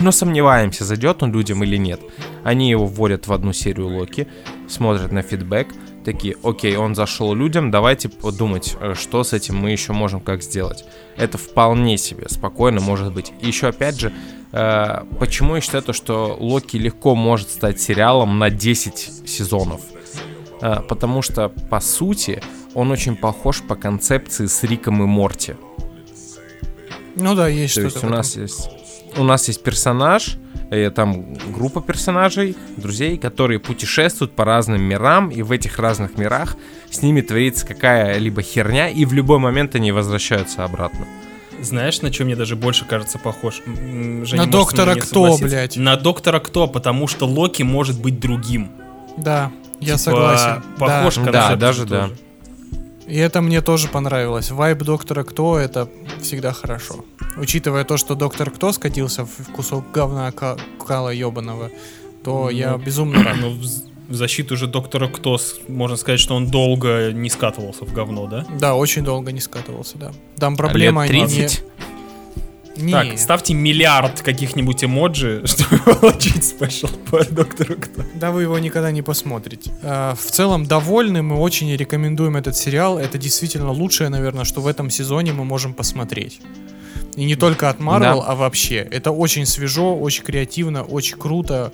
но сомневаемся, зайдет он людям или нет. Они его вводят в одну серию Локи, смотрят на фидбэк, такие, окей, он зашел людям, давайте подумать, э, что с этим мы еще можем как сделать. Это вполне себе спокойно может быть. И еще опять же, э, почему я считаю то, что Локи легко может стать сериалом на 10 сезонов? Э, потому что, по сути, он очень похож по концепции с Риком и Морти. Ну да, есть То что-то. есть в у нас есть у нас есть персонаж, э, там группа персонажей, друзей, которые путешествуют по разным мирам, и в этих разных мирах с ними творится какая-либо херня, и в любой момент они возвращаются обратно. Знаешь, на чем мне даже больше кажется похож? Женя На Доктора Кто, блядь. На доктора кто, потому что Локи может быть другим. Да, я Типа, согласен. Похож Да. концепт Да, даже тоже. И это мне тоже понравилось. Вайб Доктора Кто это всегда хорошо. Учитывая то, что Доктор Кто скатился в кусок говна ка- кала ебаного, то я Ну, безумно рад. Но в, защиту же доктора кто, можно сказать, что он долго не скатывался в говно, да? Да, очень долго не скатывался, да. Там проблема Лет не- 30? не... Так, не. ставьте миллиард каких-нибудь эмоджи, *laughs* чтобы получить спешл по доктору кто. Да вы его никогда не посмотрите. А, В целом довольны, мы очень рекомендуем этот сериал. Это действительно лучшее, наверное, что в этом сезоне мы можем посмотреть. И не только от Marvel, Да. а вообще. Это очень свежо, очень креативно, очень круто,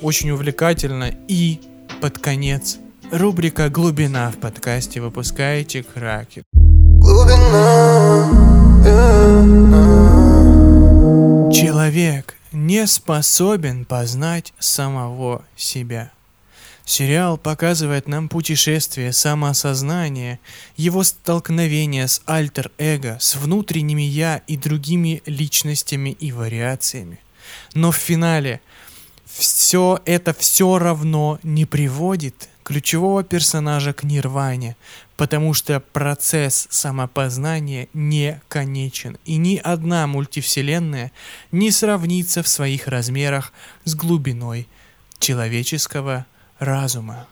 очень увлекательно. И под конец рубрика «Глубина» в подкасте «Выпускаете краки». Человек не способен познать самого себя. Сериал показывает нам путешествие самоосознания, его столкновение с альтер-эго, с внутренними «я» и другими личностями и вариациями. Но в финале все это все равно не приводит ключевого персонажа к нирване, потому что процесс самопознания не конечен, и ни одна мультивселенная не сравнится в своих размерах с глубиной человеческого разума.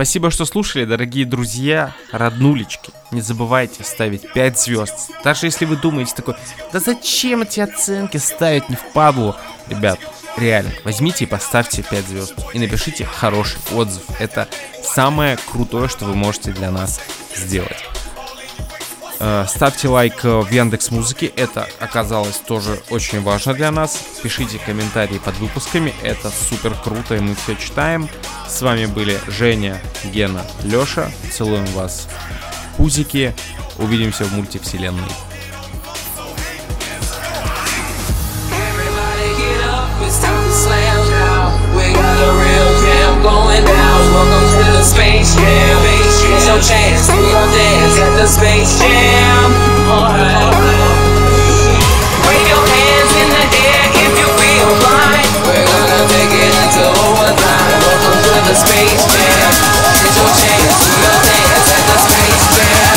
Спасибо, что слушали, дорогие друзья, роднулечки. Не забывайте ставить 5 звезд. Даже если вы думаете такой, да зачем эти оценки ставить не впадлу? Ребят, реально, возьмите и поставьте 5 звезд. И напишите хороший отзыв. Это самое крутое, что вы можете для нас сделать. Э, Ставьте лайк э, в Яндекс Музыке, это оказалось тоже очень важно для нас. Пишите комментарии под выпусками, это супер круто, и мы все читаем. С вами были Женя, Гена, Леша. Целуем вас. Пузики. Увидимся в мультивселенной. Space Jam. Here's your chance to your dance at the Space Jam. Wave your hands in the air if you feel. We're gonna take it into overtime. Welcome to the Space Jam. Here's your chance to your dance at the Space Jam.